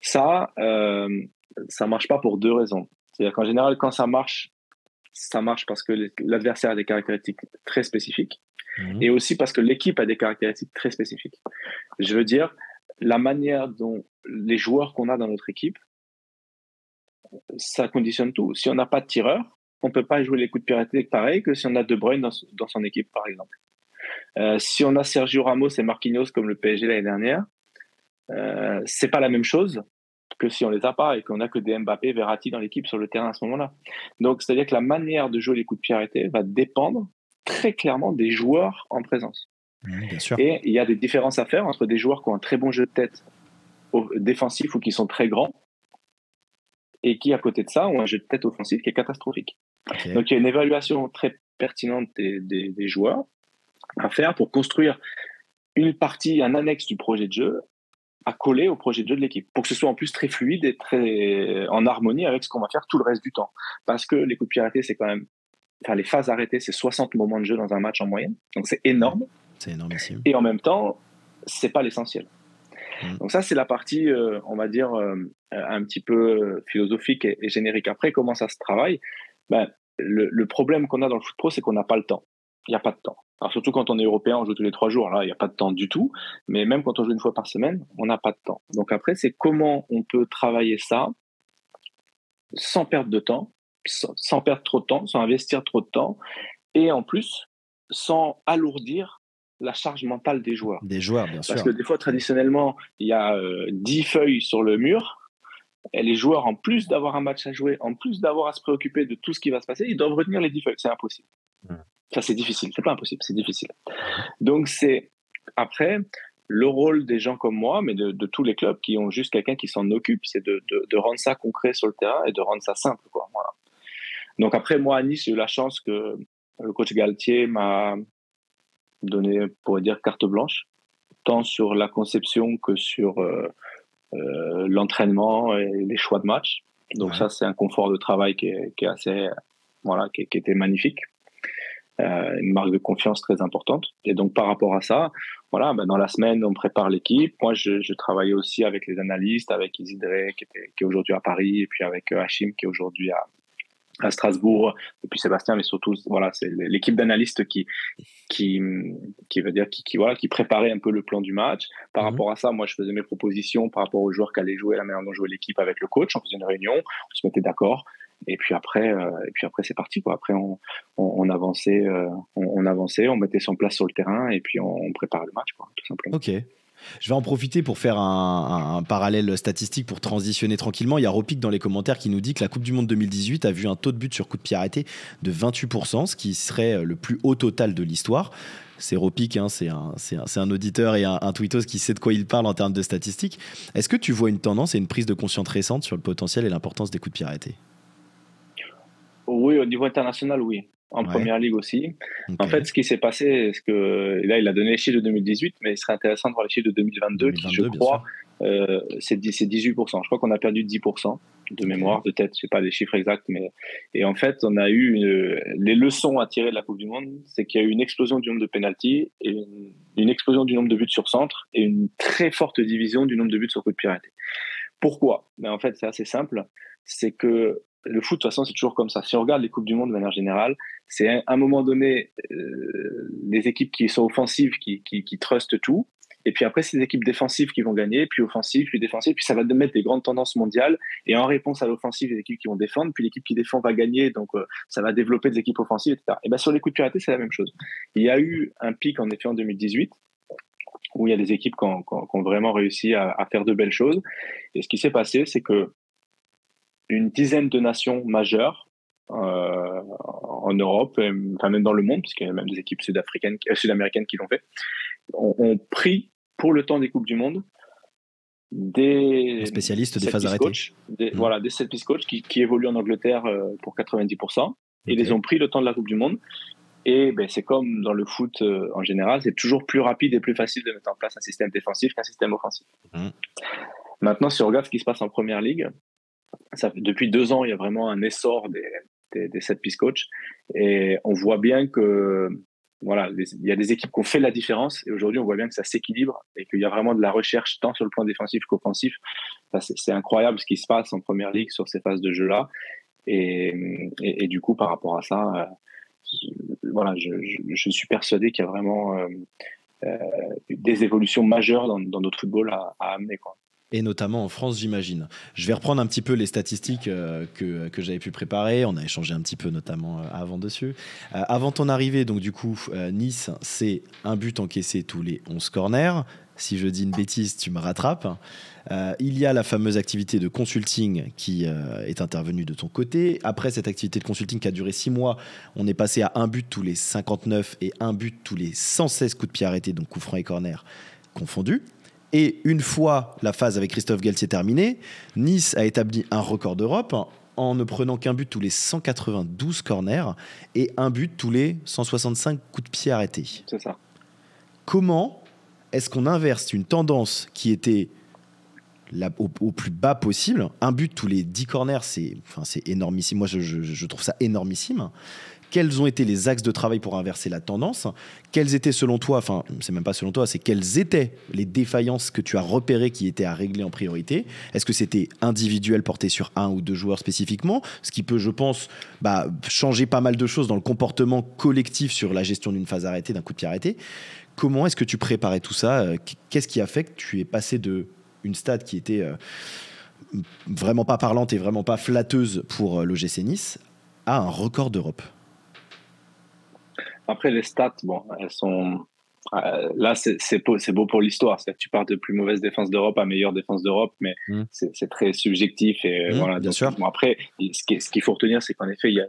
Ça, euh, ça marche pas pour deux raisons. C'est-à-dire qu'en général, quand ça marche ça marche parce que l'adversaire a des caractéristiques très spécifiques. Mhm. Et aussi parce que l'équipe a des caractéristiques très spécifiques. Je veux dire, la manière dont les joueurs qu'on a dans notre équipe, ça conditionne tout. Si on n'a pas de tireur, on ne peut pas jouer les coups de piraterie pareil que si on a De Bruyne dans, dans son équipe, par exemple. Euh, si on a Sergio Ramos et Marquinhos comme le PSG l'année dernière, euh, c'est pas la même chose que si on les a pas et qu'on a que des Mbappé, Verratti dans l'équipe sur le terrain à ce moment-là. Donc, c'est-à-dire que la manière de jouer les coups de pied arrêtés va dépendre très clairement des joueurs en présence. bien sûr. Et il y a des différences à faire entre des joueurs qui ont un très bon jeu de tête défensif ou qui sont très grands et qui, à côté de ça, ont un jeu de tête offensif qui est catastrophique. Donc, il y a une évaluation très pertinente des, des joueurs à faire pour construire une partie, un annexe du projet de jeu à coller au projet de jeu de l'équipe pour que ce soit en plus très fluide et très en harmonie avec ce qu'on va faire tout le reste du temps. Parce que les coups de pied arrêtés, c'est quand même, enfin, les phases arrêtées, c'est 60 moments de jeu dans un match en moyenne. Donc c'est énorme. C'est énormissime. Et en même temps, c'est pas l'essentiel. Mmh. Donc ça, c'est la partie, euh, on va dire, euh, un petit peu philosophique et, générique. Après, comment ça se travaille? Ben, le, le problème qu'on a dans le foot pro, c'est qu'on n'a pas le temps. Il n'y a pas de temps. Alors surtout quand on est européen, on joue tous les trois jours. Là, il n'y a pas de temps du tout. Mais même quand on joue une fois par semaine, on n'a pas de temps. Donc après, c'est comment on peut travailler ça sans perdre de temps, sans, perdre trop de temps, sans investir trop de temps, et en plus sans alourdir la charge mentale des joueurs. Des joueurs, bien sûr. Parce que des fois, traditionnellement, il y a euh, dix 10 feuilles sur le mur. Et les joueurs, en plus d'avoir un match à jouer, en plus d'avoir à se préoccuper de tout ce qui va se passer, ils doivent retenir les 10 feuilles. C'est impossible. Mmh. Ça, c'est difficile. C'est pas impossible, c'est difficile. Donc, c'est après le rôle des gens comme moi, mais de, tous les clubs qui ont juste quelqu'un qui s'en occupe, c'est de, rendre ça concret sur le terrain et de rendre ça simple. Quoi. Donc, après, moi, à Nice, j'ai eu la chance que le coach Galtier m'a donné, pour dire, carte blanche, tant sur la conception que sur euh, euh, l'entraînement et les choix de match. Donc, ça, c'est un confort de travail qui est, assez, voilà, qui était magnifique. Euh, une marque de confiance très importante. Et donc par rapport à ça, voilà, ben dans la semaine, on prépare l'équipe. Moi, je, je travaillais aussi avec les analystes, avec Isidré qui, était, qui est aujourd'hui à Paris, et puis avec euh, Hachim qui est aujourd'hui à, à Strasbourg, et puis Sébastien, mais surtout, voilà, c'est l'équipe d'analystes qui, qui, qui veut dire, qui, qui, voilà, qui préparait un peu le plan du match. Par mhm. rapport à ça, moi, je faisais mes propositions par rapport aux joueurs qui allaient jouer, la manière dont jouait l'équipe avec le coach. On faisait une réunion, on se mettait d'accord. Et puis après, euh, et puis après c'est parti. Après on, avançait, euh, on, avançait, on mettait son place sur le terrain et puis on, préparait le match tout simplement. Ok. Je vais en profiter pour faire un, parallèle statistique pour transitionner tranquillement. Il y a Ropic dans les commentaires qui nous dit que la Coupe du Monde 2018 a vu un taux de but sur coup de pied arrêté de 28%, ce qui serait le plus haut total de l'histoire. C'est Ropic, hein, c'est un, un, auditeur et un, un tweetos qui sait de quoi il parle en termes de statistiques. Est-ce que tu vois une tendance et une prise de conscience récente sur le potentiel et l'importance des coups de pied arrêtés? Oui, au niveau international, oui. En première ligue aussi. En fait, ce qui s'est passé, c'est que là, il a donné les chiffres de 2018, mais il serait intéressant de voir les chiffres de 2022, qui, je crois, euh, c'est 18%. Je crois qu'on a perdu 10% de mémoire, de tête, je sais pas les chiffres exacts, mais et en fait, on a eu les leçons à tirer de la Coupe du Monde, c'est qu'il y a eu une explosion du nombre de pénalties et une, une, explosion du nombre de buts sur centre et une très forte division du nombre de buts sur coup de pied arrêté. Pourquoi? Ben En fait, c'est assez simple, c'est que le foot, de toute façon, c'est toujours comme ça. Si on regarde les Coupes du Monde de manière générale, c'est à un moment donné euh, les équipes qui sont offensives qui, trustent tout. Et puis après, c'est les équipes défensives qui vont gagner, puis offensives, puis défensives, puis ça va mettre des grandes tendances mondiales. Et en réponse à l'offensive, les équipes qui vont défendre, puis l'équipe qui défend va gagner, donc euh, ça va développer des équipes offensives, etc. Et ben sur les coups de piraté, c'est la même chose. Il y a eu un pic en effet en 2018 où il y a des équipes qui ont, vraiment réussi à, faire de belles choses. Et ce qui s'est passé, c'est que une dizaine de nations majeures euh, en Europe, enfin même dans le monde, puisqu'il y a même des équipes sud-africaines, euh, sud-américaines qui l'ont fait, ont, pris pour le temps des coupes du monde des spécialistes des phases arrêtées, des, mmh. voilà, des set piece coachs qui, qui, évoluent en Angleterre euh, pour 90%, et les ont pris le temps de la coupe du monde. Et ben, c'est comme dans le foot en général, c'est toujours plus rapide et plus facile de mettre en place un système défensif qu'un système offensif. Mmh. Maintenant, si on regarde ce qui se passe en première ligue, depuis deux ans, il y a vraiment un essor des, des, des set piece coach et on voit bien que voilà, il y a des équipes qui ont fait la différence et aujourd'hui on voit bien que ça s'équilibre et qu'il y a vraiment de la recherche tant sur le plan défensif qu'offensif. c'est incroyable ce qui se passe en première ligue sur ces phases de jeu là et, du coup par rapport à ça, voilà, je, suis persuadé qu'il y a vraiment des évolutions majeures dans, notre football à, à amener. Quoi et notamment en France, j'imagine. Je vais reprendre un petit peu les statistiques euh, que, que j'avais pu préparer. On a échangé un petit peu, notamment euh, avant dessus. Euh, avant ton arrivée, donc du coup, Nice, c'est un but encaissé tous les 11 corners. Si je dis une bêtise, tu me rattrapes. il y a la fameuse activité de consulting qui est intervenue de ton côté. Après cette activité de consulting qui a duré 6 mois, on est passé à un but tous les 59 et un but tous les 116 coups de pied arrêtés, donc coups francs et corners confondus. Et une fois la phase avec Christophe Galtier terminée, Nice a établi un record d'Europe en ne prenant qu'un but tous les 192 corners et un but tous les 165 coups de pied arrêtés. C'est ça. Comment est-ce qu'on inverse une tendance qui était au, plus bas possible? Un but tous les 10 corners, c'est enfin, énormissime. Moi, je, je, trouve ça énormissime quels ont été les axes de travail pour inverser la tendance Quelles étaient selon toi, enfin c'est même pas selon toi, c'est quelles étaient les défaillances que tu as repérées qui étaient à régler en priorité. Est-ce que c'était individuel porté sur un ou deux joueurs spécifiquement Ce qui peut, je pense, bah, changer pas mal de choses dans le comportement collectif sur la gestion d'une phase arrêtée, d'un coup de pied arrêté. Comment est-ce que tu préparais tout ça? Qu'est-ce qui a fait que tu es passé de une stade qui était euh, vraiment pas parlante et vraiment pas flatteuse pour euh, l'OGC Nice à un record d'Europe? Après, les stats, bon, elles sont. Euh, là, c'est beau, beau pour l'histoire. C'est-à-dire que tu pars de plus mauvaise défense d'Europe à meilleure défense d'Europe, mais mmh. c'est très subjectif. Et mmh, voilà, bien sûr. Bon, après, ce qu'il faut retenir, c'est qu'en effet, il y, a,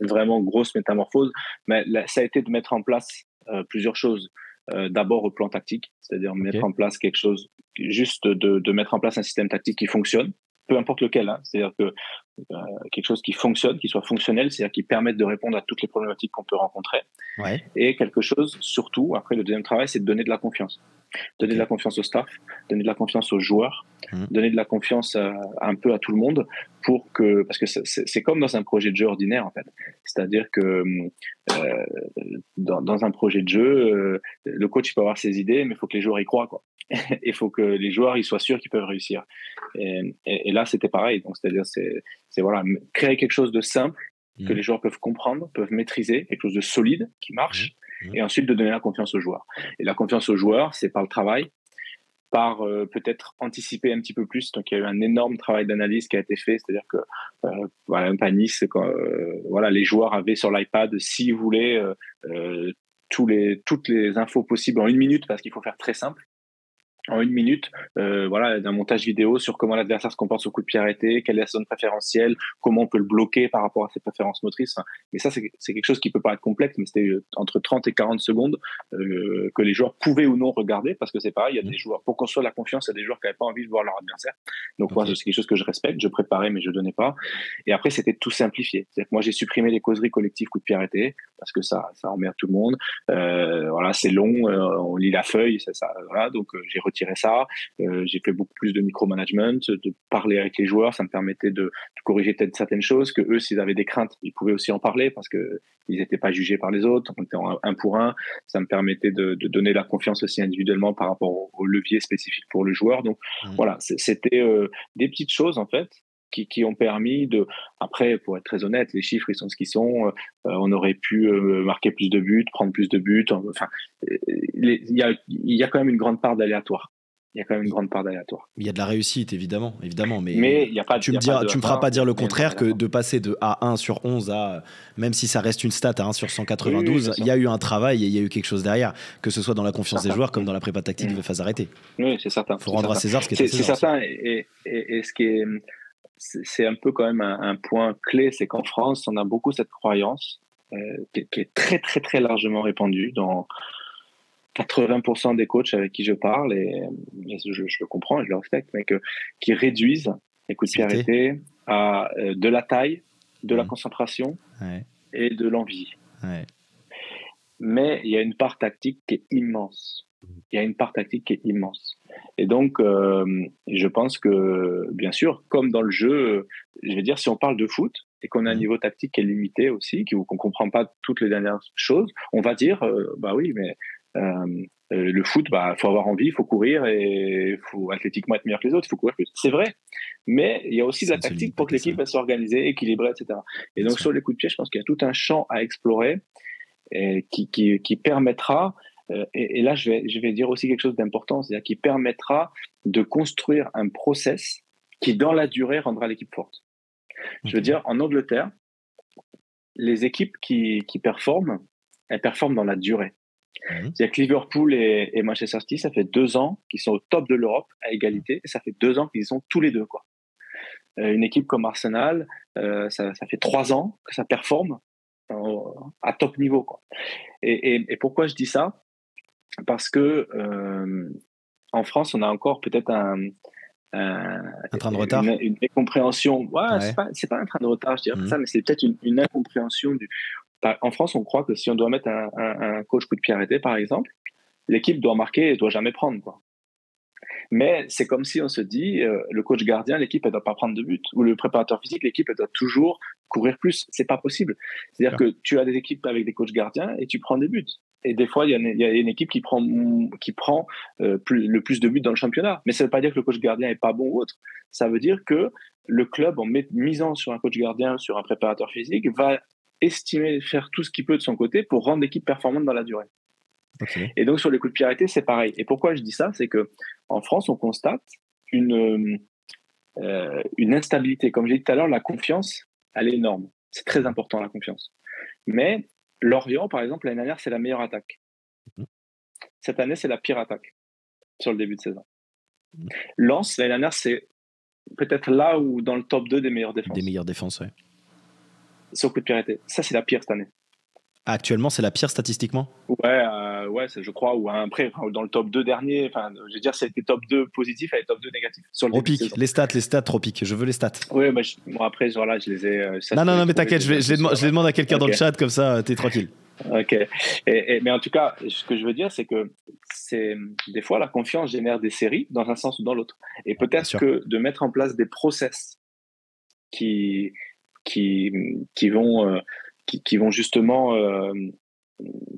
une vraiment grosse métamorphose. Mais ça a été de mettre en place euh, plusieurs choses. Euh, d'abord au plan tactique, c'est-à-dire mettre en place quelque chose, juste de, de, mettre en place un système tactique qui fonctionne, peu importe lequel. Hein. C'est-à-dire que quelque chose qui fonctionne, qui soit fonctionnel, c'est-à-dire qui permette de répondre à toutes les problématiques qu'on peut rencontrer. Et quelque chose, surtout, après le deuxième travail, c'est de donner de la confiance. Donner de la confiance au staff, donner de la confiance aux joueurs, mmh. donner de la confiance euh, un peu à tout le monde pour que, parce que c'est comme dans un projet de jeu ordinaire en fait. C'est-à-dire que euh, dans, dans, un projet de jeu, le coach peut avoir ses idées, mais il faut que les joueurs y croient quoi. il faut que les joueurs ils soient sûrs qu'ils peuvent réussir. Et, et, là, c'était pareil. Donc, c'est-à-dire, c'est, voilà, créer quelque chose de simple que mmh. les joueurs peuvent comprendre, peuvent maîtriser, quelque chose de solide qui marche, et ensuite de donner la confiance aux joueurs. Et la confiance aux joueurs, c'est par le travail, par euh, peut-être anticiper un petit peu plus. Donc il y a eu un énorme travail d'analyse qui a été fait, c'est-à-dire que euh, voilà, un quand, euh, voilà, les joueurs avaient sur l'iPad, s'ils voulaient, euh, tous les, toutes les infos possibles en une minute, parce qu'il faut faire très simple en une minute, euh, voilà, d'un montage vidéo sur comment l'adversaire se comporte au coup de pied arrêté, quelle est la zone préférentielle, comment on peut le bloquer par rapport à ses préférences motrices. Mais ça, c'est quelque chose qui peut paraître complexe, mais c'était euh, entre 30 et 40 secondes euh, que les joueurs pouvaient ou non regarder, parce que c'est pareil, il y a mmh. des joueurs, pour construire la confiance, il y a des joueurs qui n'avaient pas envie de voir leur adversaire. Donc moi, c'est quelque chose que je respecte, je préparais, mais je donnais pas. Et après, c'était tout simplifié. C'est-à-dire que moi, j'ai supprimé les causeries collectives coup de pied arrêté, parce que ça, ça emmerde tout le monde. Euh, voilà, c'est long, euh, on lit la feuille, ça, ça voilà, donc j'ai retiré ça. Euh, j'ai fait beaucoup plus de micromanagement, de parler avec les joueurs. Ça me permettait de, corriger certaines choses que eux, s'ils avaient des craintes, ils pouvaient aussi en parler parce que ils n'étaient pas jugés par les autres. On était en un pour un. Ça me permettait de, donner la confiance aussi individuellement par rapport au, levier spécifique pour le joueur. Donc mmh. voilà, c'était euh, des petites choses en fait qui, qui, ont permis de. Après, pour être très honnête, les chiffres ils sont ce qu'ils sont. Euh, on aurait pu marquer plus de buts, prendre plus de buts. Enfin, il y a, y a quand même une grande part d'aléatoire il y a quand même une grande part d'aléatoire. Il y a de la réussite, évidemment, évidemment mais, mais il y a pas, tu me, diras, tu me feras pas dire le contraire que de passer de A1 sur 11 à, même si ça reste une stat à 1 sur 192, il y a eu un travail et il y a eu quelque chose derrière, que ce soit dans la confiance des joueurs comme dans la prépa tactique mmh. de phase arrêtée. Oui, c'est certain. Il faut rendre à César ce qui est, C'est certain, et, et, ce qui est, c'est un peu quand même un, point clé, c'est qu'en France, on a beaucoup cette croyance euh, qui, qui, est très, très, très largement répandue dans 80% des coachs avec qui je parle, et, je, le comprends et je le respecte, mais qui réduisent les coups de pied arrêtés à euh, de la taille, de la concentration et de l'envie. Mais il y a une part tactique qui est immense. Il y a une part tactique qui est immense. Et donc, euh, je pense que, bien sûr, comme dans le jeu, je vais dire, si on parle de foot et qu'on a un mmh. niveau tactique qui est limité aussi, qu'on ne comprend pas toutes les dernières choses, on va dire, euh, bah oui, mais le foot, bah, faut avoir envie, il faut courir et il faut athlétiquement être meilleur que les autres, il faut courir plus. C'est vrai, mais il y a aussi de la tactique pour que l'équipe soit organisée, équilibrée, etc. Et donc sur les coups de pied, je pense qu'il y a tout un champ à explorer et qui, qui, qui permettra et, et, là, je vais, je vais dire aussi quelque chose d'important, c'est-à-dire qui permettra de construire un process qui, dans la durée, rendra l'équipe forte. Je veux dire, en Angleterre, les équipes qui, qui performent, elles performent dans la durée. Mmh. C'est-à-dire que Liverpool et, et, Manchester City, ça fait deux ans qu'ils sont au top de l'Europe à égalité, et ça fait deux ans qu'ils sont tous les deux. Quoi. Euh, une équipe comme Arsenal, euh, ça, ça, fait trois ans que ça performe euh, à top niveau. Quoi. Et, et, et, pourquoi je dis ça? Parce que euh, en France, on a encore peut-être un, un, un, train de retard Une, une incompréhension. Ouais, ouais. c'est pas, pas, un train de retard, je dirais mmh. ça, mais c'est peut-être une, une, incompréhension. Du... En France, on croit que si on doit mettre un, un, un coach coup de pied arrêté, par exemple, l'équipe doit marquer et doit jamais prendre. Quoi. Mais c'est comme si on se dit, euh, le coach gardien, l'équipe, elle doit pas prendre de but. Ou le préparateur physique, l'équipe, elle doit toujours courir plus. C'est pas possible. C'est-à-dire que tu as des équipes avec des coachs gardiens et tu prends des buts. Et des fois, il y, a une, il y a une équipe qui prend, qui prend euh, plus, le plus de buts dans le championnat. Mais ça ne veut pas dire que le coach gardien est pas bon ou autre. Ça veut dire que le club, en misant sur un coach gardien, sur un préparateur physique, va estimer faire tout ce qu'il peut de son côté pour rendre l'équipe performante dans la durée. Okay. Et donc sur les coups de pied arrêtés, c'est pareil. Et pourquoi je dis ça, c'est que en France, on constate une euh, une instabilité. Comme j'ai dit tout à l'heure, la confiance, elle est énorme. C'est très important la confiance. Mais Lorient, par exemple, l'année dernière, c'est la meilleure attaque. Mmh. Cette année, c'est la pire attaque sur le début de saison. Mmh. Lens, l'année dernière, c'est peut-être là où dans le top 2 des meilleures défenses. Des meilleures défenses, oui. Sur coup de arrêté. Ça, c'est la pire cette année. Actuellement, c'est la pire statistiquement? Ouais, euh, ouais je crois, ou après, dans le top 2 dernier, enfin, je veux dire, c'était top 2 positif et top 2 négatif. Sur le Tropique, les stats, les stats, Tropique, je veux les stats. Oui, bah, je, bon, après, je les ai. Euh, non, non, non, mais t'inquiète, je, je, les demande à quelqu'un okay. dans le chat, comme ça, t'es tranquille. Ok. Et, et, mais en tout cas, ce que je veux dire, c'est que c'est des fois, la confiance génère des séries dans un sens ou dans l'autre. Et peut-être que de mettre en place des process qui, qui, qui vont. Euh, qui, vont justement euh,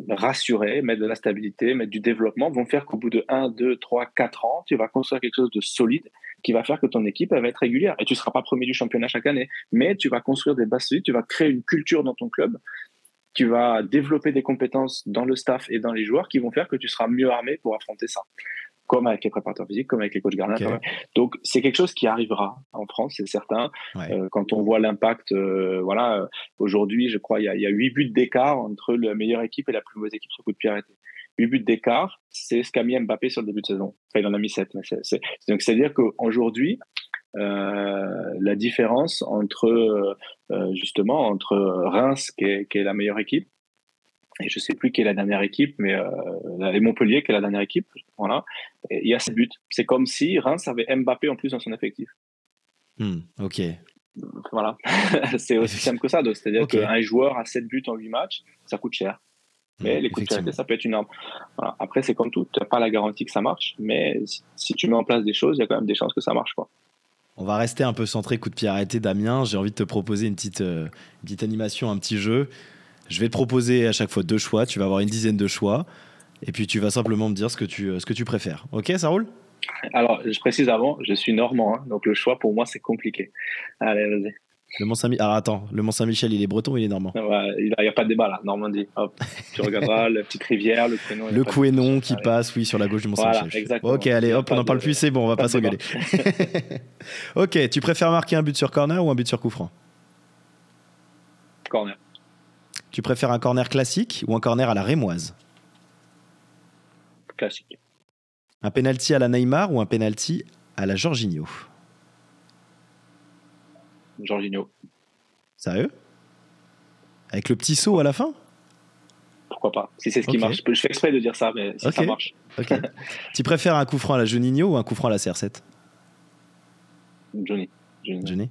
rassurer, mettre de la stabilité, mettre du développement, vont faire qu'au bout de 1, 2, 3, 4 ans, tu vas construire quelque chose de solide qui va faire que ton équipe va être régulière. Et tu ne seras pas premier du championnat chaque année, mais tu vas construire des bases solides, tu vas créer une culture dans ton club, tu vas développer des compétences dans le staff et dans les joueurs qui vont faire que tu seras mieux armé pour affronter ça comme avec les préparateurs physiques, comme avec les coachs gardiens. Okay. Donc c'est quelque chose qui arrivera en France, c'est certain. Ouais. Euh, quand on voit l'impact, euh, voilà, euh, aujourd'hui, je crois, il y a, 8 buts d'écart entre la meilleure équipe et la plus mauvaise équipe sur coup de pied arrêté. 8 buts d'écart, c'est ce qu'a mis Mbappé sur le début de saison. Enfin, il en a mis 7. Mais c'est, c'est, donc c'est-à-dire qu'aujourd'hui, euh, la différence entre euh, justement entre Reims qui est, qui est la meilleure équipe et je sais plus qui est la dernière équipe, mais euh, Montpellier qui est la dernière équipe. Voilà. Et il y a 7 buts. C'est comme si Reims avait Mbappé en plus dans son effectif. Hmm, ok. Voilà. c'est aussi simple que ça. C'est-à-dire okay. qu'un joueur a 7 buts en 8 matchs, ça coûte cher. Mais mmh, les coups de pied, ça peut être une arme. Voilà. Après, c'est comme tout. Tu n'as pas la garantie que ça marche, mais si, si, tu mets en place des choses, il y a quand même des chances que ça marche. Quoi. On va rester un peu centré coup de pied arrêté, Damien. J'ai envie de te proposer une petite, euh, une petite animation, un petit jeu. Je vais te proposer à chaque fois deux choix. Tu vas avoir une dizaine de choix. Et puis tu vas simplement me dire ce que tu, ce que tu préfères. Ok, ça roule? Alors, je précise avant, je suis normand. Hein, donc le choix pour moi, c'est compliqué. Allez, vas-y. Le Mont-Saint-Michel. Alors attends, le Mont-Saint-Michel, il est breton ou il est normand? Ouais, Il n'y a, a, pas de débat là, Normandie. Hop, tu regarderas la petite rivière, le Couesnon. Le Couesnon qui passe, oui, sur la gauche du Mont-Saint-Michel. Voilà, exactement. Ok, allez, hop, on n'en parle plus, c'est bon, on va pas, pas s'engueuler. ok, tu préfères marquer un but sur corner ou un but sur coup franc? Corner. Tu préfères un corner classique ou un corner à la rémoise? Classique. Un penalty à la Neymar ou un penalty à la Jorginho? Jorginho. Sérieux? Avec le petit saut à la fin? Pourquoi pas Si c'est ce qui marche. Je fais exprès de dire ça, mais si okay. ça marche. Okay. tu préfères un coup franc à la Juninho ou un coup franc à la CR7 Johnny. Johnny. Johnny.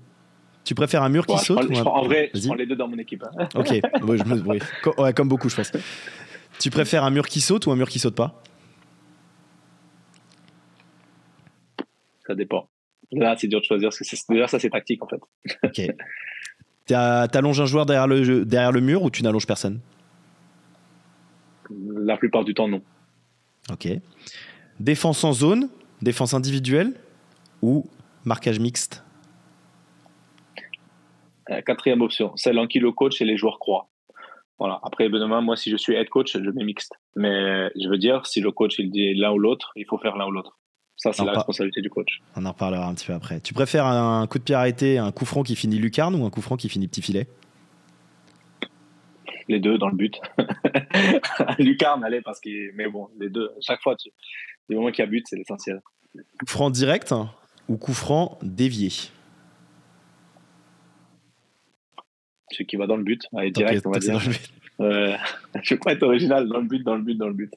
Tu préfères un mur qui ouais, saute je prends, je prends, En vrai, je prends les deux dans mon équipe. Hein. Ok, ouais, je me, oui. ouais, comme beaucoup, je pense. Tu préfères un mur qui saute ou un mur qui saute pas? Ça dépend. Là, c'est dur de choisir parce que déjà, ça, c'est tactique en fait. Ok. T'allonges un joueur derrière le, derrière le mur ou tu n'allonges personne? La plupart du temps, non. Ok. Défense en zone, défense individuelle ou marquage mixte? Quatrième option, celle en qui le coach et les joueurs croient. Voilà. Après, Benoît, moi, si je suis head coach, je mets mixte. Mais je veux dire, si le coach il dit l'un ou l'autre, il faut faire l'un ou l'autre. Ça, c'est la responsabilité du coach. On en reparlera un petit peu après. Tu préfères un coup de pied arrêté, un coup franc qui finit lucarne ou un coup franc qui finit petit filet? Les deux dans le but. lucarne, allez, parce que. Mais bon, les deux. Chaque fois, tu... du moment qu'il y a but, c'est l'essentiel. Coup franc direct ou coup franc dévié? Celui qui va dans le but. Allez, direct, on va dire. Euh, je crois être original dans le but, dans le but, dans le but.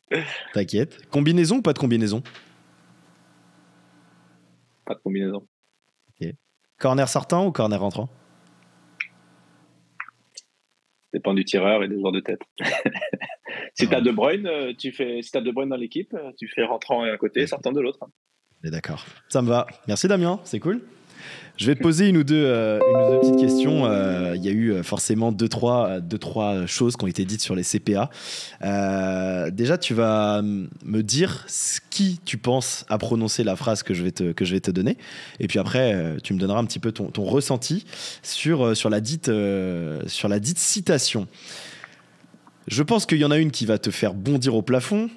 T'inquiète. Combinaison ou pas de combinaison? Pas de combinaison. Corner sortant ou corner rentrant? Dépend du tireur et des joueurs de tête. si tu as De Bruyne, euh, tu fais, si as De Bruyne dans l'équipe, euh, tu fais rentrant à un côté, sortant de l'autre. D'accord. Ça me va. Merci Damien, c'est cool. Je vais te poser une ou deux, euh, petites questions. Euh, il y a eu euh, forcément deux trois, deux, trois choses qui ont été dites sur les CPA. déjà, tu vas me dire qui tu penses à prononcer la phrase que je vais te, que je vais te donner. Et puis après, tu me donneras un petit peu ton, ton ressenti sur, sur, la dite, sur la dite citation. Je pense qu'il y en a une qui va te faire bondir au plafond.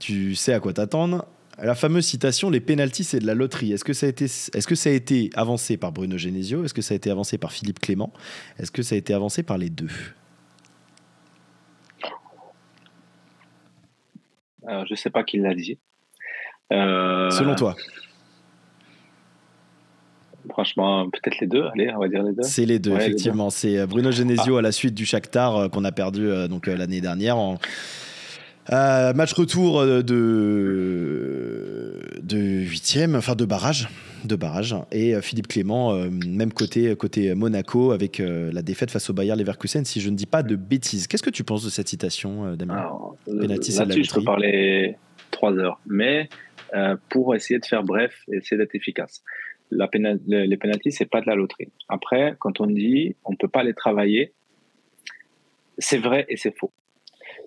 Tu sais à quoi t'attendre la fameuse citation les pénalties c'est de la loterie. Est-ce que ça a été est-ce que ça a été avancé par Bruno Genesio? Est-ce que ça a été avancé par Philippe Clément? Est-ce que ça a été avancé par les deux? Je je sais pas qui l'a dit. Euh, Selon toi Franchement, peut-être les deux. Allez, on va dire les deux. C'est les deux, effectivement. C'est euh, Bruno Genesio ah. à la suite du Shakhtar euh, qu'on a perdu donc l'année dernière en euh, match retour euh, de de huitième, enfin de barrage, de barrage. Et euh, Philippe Clément, même côté côté Monaco avec la défaite face au Bayern Leverkusen, si je ne dis pas de bêtises. Qu'est-ce que tu penses de cette citation, Damien Penalty, Là-dessus, je peux parler trois heures, mais pour essayer de faire bref et essayer d'être efficace. La les pénalties, c'est pas de la loterie. Après, quand on dit on peut pas les travailler, c'est vrai et c'est faux.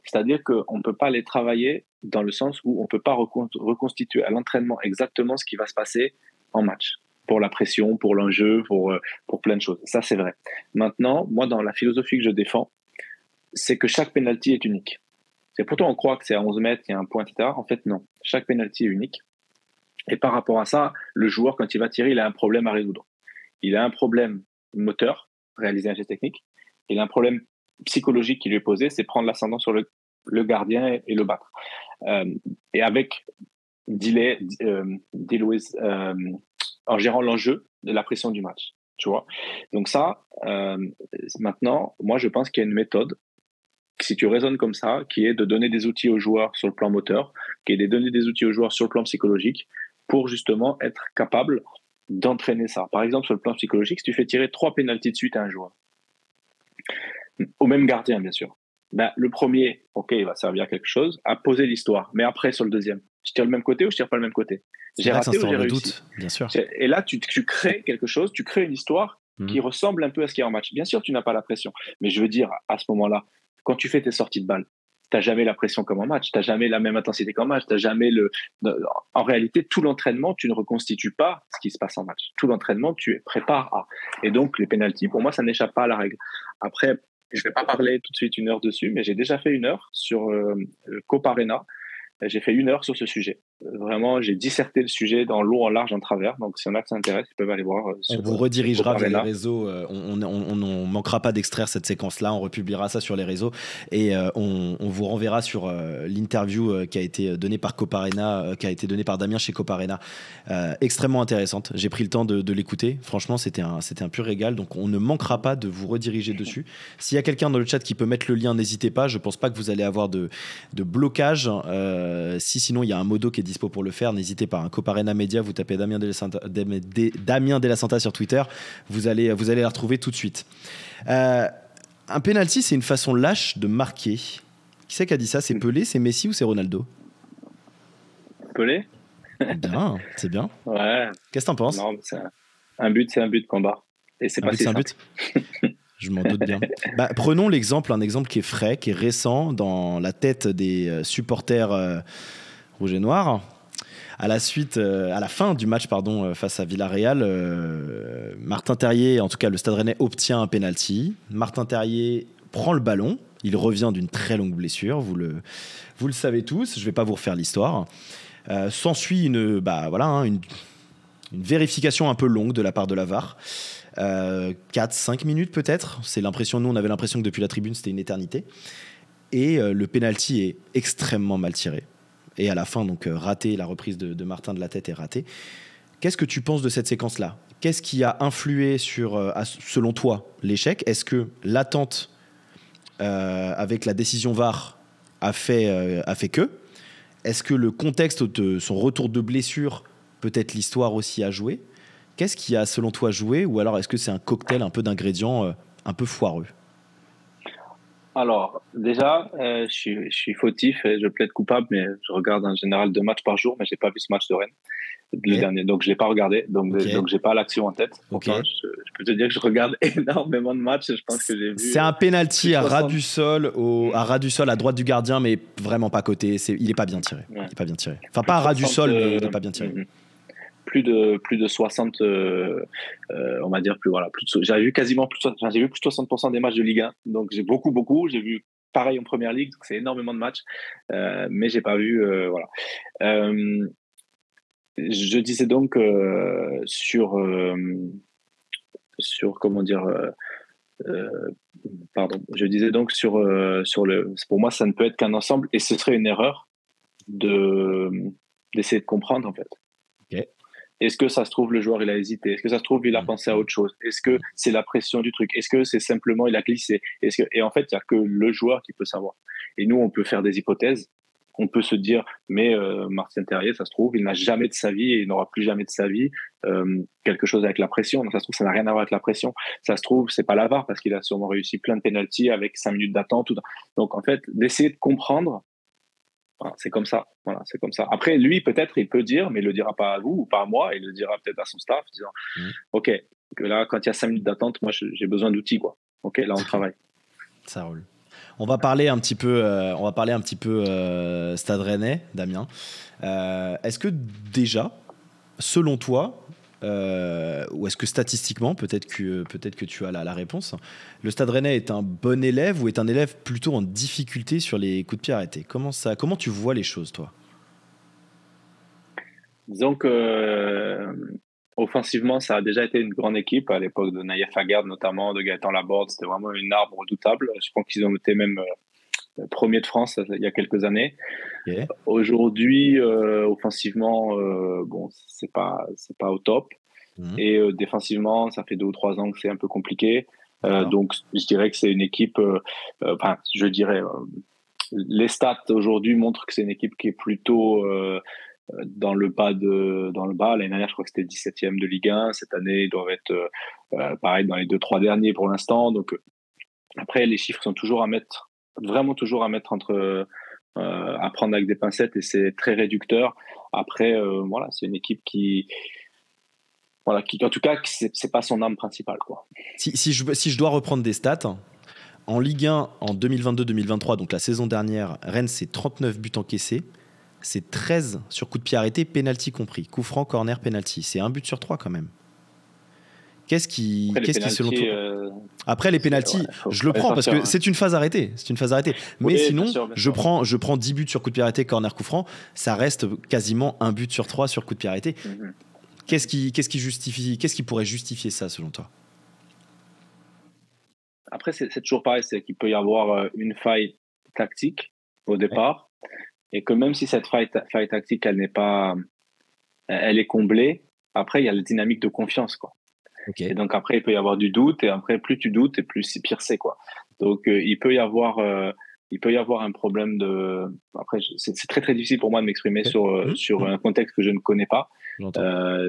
C'est-à-dire qu'on ne peut pas les travailler dans le sens où on ne peut pas reconstituer à l'entraînement exactement ce qui va se passer en match, pour la pression, pour l'enjeu, pour, euh, pour plein de choses. Ça, c'est vrai. Maintenant, moi, dans la philosophie que je défends, c'est que chaque penalty est unique. C'est pourtant on croit que c'est à 11 mètres, il y a un point, etc. En fait, non. Chaque penalty est unique. Et par rapport à ça, le joueur, quand il va tirer, il a un problème à résoudre. Il a un problème moteur, réaliser un geste technique. Il a un problème psychologique qui lui est posé, c'est prendre l'ascendant sur le, le, gardien et, le battre. Euh, et avec delay, euh, euh, en gérant l'enjeu de la pression du match. Tu vois Donc ça, euh, maintenant, moi je pense qu'il y a une méthode, si tu raisonnes comme ça, qui est de donner des outils aux joueurs sur le plan moteur, qui est de donner des outils aux joueurs sur le plan psychologique, pour justement être capable d'entraîner ça. Par exemple, sur le plan psychologique, si tu fais tirer trois pénalties de suite à un joueur, au même gardien, bien sûr. Ben, le premier, ok, il va servir à quelque chose, à poser l'histoire. Mais après, sur le deuxième, je tire le même côté ou je tire pas le même côté? J'ai raté ou j'ai réussi? doute, bien sûr. Et là, tu, crées quelque chose, tu crées une histoire mhm. qui ressemble un peu à ce qu'il y a en match. Bien sûr, tu n'as pas la pression. Mais je veux dire, à ce moment-là, quand tu fais tes sorties de balle, tu n'as jamais la pression comme en match, tu n'as jamais la même intensité qu'en match, tu jamais le... En réalité, tout l'entraînement, tu ne reconstitues pas ce qui se passe en match. Tout l'entraînement, tu prépares à. Et donc, les pénalties, pour moi, ça n'échappe pas à la règle. Après, je ne vais pas parler tout de suite une heure dessus, mais j'ai déjà fait une heure sur euh, Coparena. J'ai fait une heure sur ce sujet. Vraiment, j'ai disserté le sujet dans l'eau, en large, en travers. Donc, si on a que ça intéresse, ils peuvent aller voir. Euh, on vous redirigera vers les réseaux. Euh, on ne manquera pas d'extraire cette séquence-là. On republiera ça sur les réseaux. Et euh, on, vous renverra sur l'interview qui a été donnée par Coparena, qui a été donnée par Damien chez Coparena. extrêmement intéressante. J'ai pris le temps de, l'écouter. Franchement, c'était un, un pur régal. Donc, on ne manquera pas de vous rediriger dessus. S'il y a quelqu'un dans le chat qui peut mettre le lien, n'hésitez pas. Je ne pense pas que vous allez avoir de, de blocage. si sinon, il y a un modo qui est dispo pour le faire, n'hésitez pas. Un hein. Coparena Media, vous tapez Damien de, la Santa sur Twitter, vous allez, vous allez la retrouver tout de suite. Euh, un penalty, c'est une façon lâche de marquer. Qui c'est qui a dit ça? C'est Pelé, c'est Messi ou c'est Ronaldo? Pelé Bien, c'est bien. Ouais. Qu'est-ce que t'en penses? Un, but, c'est un but, combat. Et c'est pas un but? Je m'en doute bien. Bah, prenons l'exemple, un exemple qui est frais, qui est récent dans la tête des euh, supporters. Euh, rouge et noir. À la suite, à la fin du match pardon, face à Villarreal, Martin Terrier, en tout cas le Stade Rennais, obtient un penalty. Martin Terrier prend le ballon. Il revient d'une très longue blessure, vous le, vous le savez tous. Je ne vais pas vous refaire l'histoire. S'ensuit une, bah, voilà, hein, une, vérification un peu longue de la part de la VAR. 4-5 minutes peut-être. C'est l'impression, nous on avait l'impression que depuis la tribune c'était une éternité. Et le penalty est extrêmement mal tiré et à la fin, donc euh, raté, la reprise de, Martin de la tête est ratée. Qu'est-ce que tu penses de cette séquence-là? Qu'est-ce qui a influé sur, euh, selon toi, l'échec? Est-ce que l'attente euh, avec la décision VAR a fait, a fait que? Est-ce que le contexte de son retour de blessure, peut-être l'histoire aussi, a joué Qu'est-ce qui a, selon toi, joué? Ou alors est-ce que c'est un cocktail un peu d'ingrédients un peu foireux? Alors, déjà, euh, je, suis, fautif et je plaide coupable, mais je regarde en général deux matchs par jour, mais j'ai pas vu ce match de Rennes, le dernier, donc je l'ai pas regardé, donc je donc j'ai pas l'action en tête. je, peux te dire que je regarde énormément de matchs, je pense que j'ai vu. C'est un penalty à ras du sol, au, à ras du sol, à droite du gardien, mais vraiment pas côté. Il est pas bien tiré. Il est pas bien tiré. Enfin, pas à ras du sol, mais il est pas bien tiré. Mm-hmm plus de plus de 60 euh, euh, on va dire plus voilà plus j'avais vu quasiment plus j'ai vu plus de 60% des matchs de Ligue 1 donc j'ai beaucoup beaucoup j'ai vu pareil en première ligue c'est énormément de matchs euh, mais j'ai pas vu voilà. Je disais donc sur sur comment dire pardon je disais donc sur sur le pour moi ça ne peut être qu'un ensemble et ce serait une erreur de d'essayer de comprendre en fait est-ce que ça se trouve, le joueur, il a hésité? Est-ce que ça se trouve, il a mm. pensé à autre chose? Est-ce que c'est la pression du truc? Est-ce que c'est simplement, il a glissé? Est-ce que... Et en fait, il n'y a que le joueur qui peut savoir. Et nous, on peut faire des hypothèses. On peut se dire, mais euh, Martin Terrier, ça se trouve, il n'a jamais de sa vie et il n'aura plus jamais de sa vie euh, quelque chose avec la pression. ça se trouve, ça n'a rien à voir avec la pression. Ça se trouve, c'est pas l'avare parce qu'il a sûrement réussi plein de pénalties avec cinq minutes d'attente. Donc, en fait, d'essayer de comprendre c'est comme ça. Voilà, c'est comme ça. Après, lui, peut-être, il peut dire, mais il le dira pas à vous ou pas à moi. Il le dira peut-être à son staff, disant, mmh. ok, que là, quand il y a cinq minutes d'attente, moi, j'ai besoin d'outils, quoi. Ok, là, on travaille. Ça roule. On va parler un petit peu, euh, on va parler un petit peu euh, Stade Rennais, Damien. Euh, est-ce que déjà, selon toi, euh, ou est-ce que statistiquement, peut-être que, peut que tu as la, réponse, le Stade Rennais est un bon élève ou est un élève plutôt en difficulté sur les coups de pied arrêtés? Comment, ça, comment tu vois les choses, toi? Disons que euh, offensivement, ça a déjà été une grande équipe à l'époque de Naïef Aguerd, notamment de Gaëtan Laborde. C'était vraiment une arbre redoutable. Je pense qu'ils ont été même euh, premier de France il y a quelques années. Aujourd'hui, euh, offensivement, euh, bon, c'est pas c'est pas au top. Mhm. Et euh, défensivement, ça fait deux ou trois ans que c'est un peu compliqué. donc, je dirais que c'est une équipe. Enfin, je dirais. les stats aujourd'hui montrent que c'est une équipe qui est plutôt dans le bas de dans le bas l'année dernière je crois que c'était 17e de Ligue 1 cette année ils doivent être pareil dans les deux trois derniers pour l'instant donc après les chiffres sont toujours à mettre vraiment toujours à mettre euh, prendre avec des pincettes et c'est très réducteur. Après, euh, voilà, c'est une équipe qui, voilà, qui, en tout cas, c'est pas son arme principale, quoi. Si, si, je, si je dois reprendre des stats, en Ligue 1 en 2022-2023, donc la saison dernière, Rennes c'est 39 buts encaissés, c'est 13 sur coup de pied arrêté, penalty compris, coup franc, corner, penalty. C'est un but sur trois quand même. Qu'est-ce qui, qu'est-ce qui selon toi euh, Après les pénalties, je le prends parce que c'est une phase arrêtée, c'est une phase arrêtée. Mais sinon, je prends, je prends 10 buts sur coup de pied arrêté, corner, coup franc, ça reste quasiment un but sur trois sur coup de pied arrêté. Mhm. Qu'est-ce qui, qu'est-ce qui justifie, qu'est-ce qui pourrait justifier ça selon toi? Après, c'est, toujours pareil, c'est qu'il peut y avoir euh, une faille tactique au départ, et que même si cette faille, faille tactique, elle n'est pas, elle est comblée, après il y a la dynamique de confiance, quoi. Et donc après, il peut y avoir du doute, et après, plus tu doutes, et plus c'est pire c'est quoi. Donc euh, il peut y avoir, euh, il peut y avoir un problème de. Après, c'est très très difficile pour moi de m'exprimer sur euh, mmh. sur mmh. un contexte que je ne connais pas,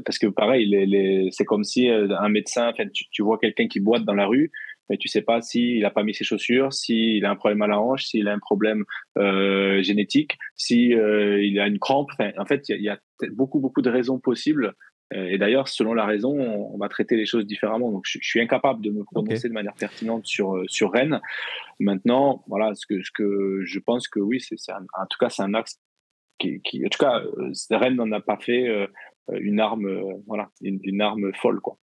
parce que pareil, les, les, c'est comme si un médecin, tu, tu vois quelqu'un qui boite dans la rue, mais tu sais pas s'il n'a pas mis ses chaussures, s'il a un problème à la hanche, s'il a un problème euh, génétique, s'il euh, il a une crampe. Enfin, en fait, il y, y, a beaucoup beaucoup de raisons possibles euh, et d'ailleurs, selon la raison, on va traiter les choses différemment. Donc, je, suis incapable de me prononcer de manière pertinente sur euh, sur Rennes. Maintenant, voilà, ce que ce que je pense que oui, c'est en tout cas c'est un axe qui, en tout cas, Rennes n'en a pas fait une arme, voilà, une, arme folle, quoi.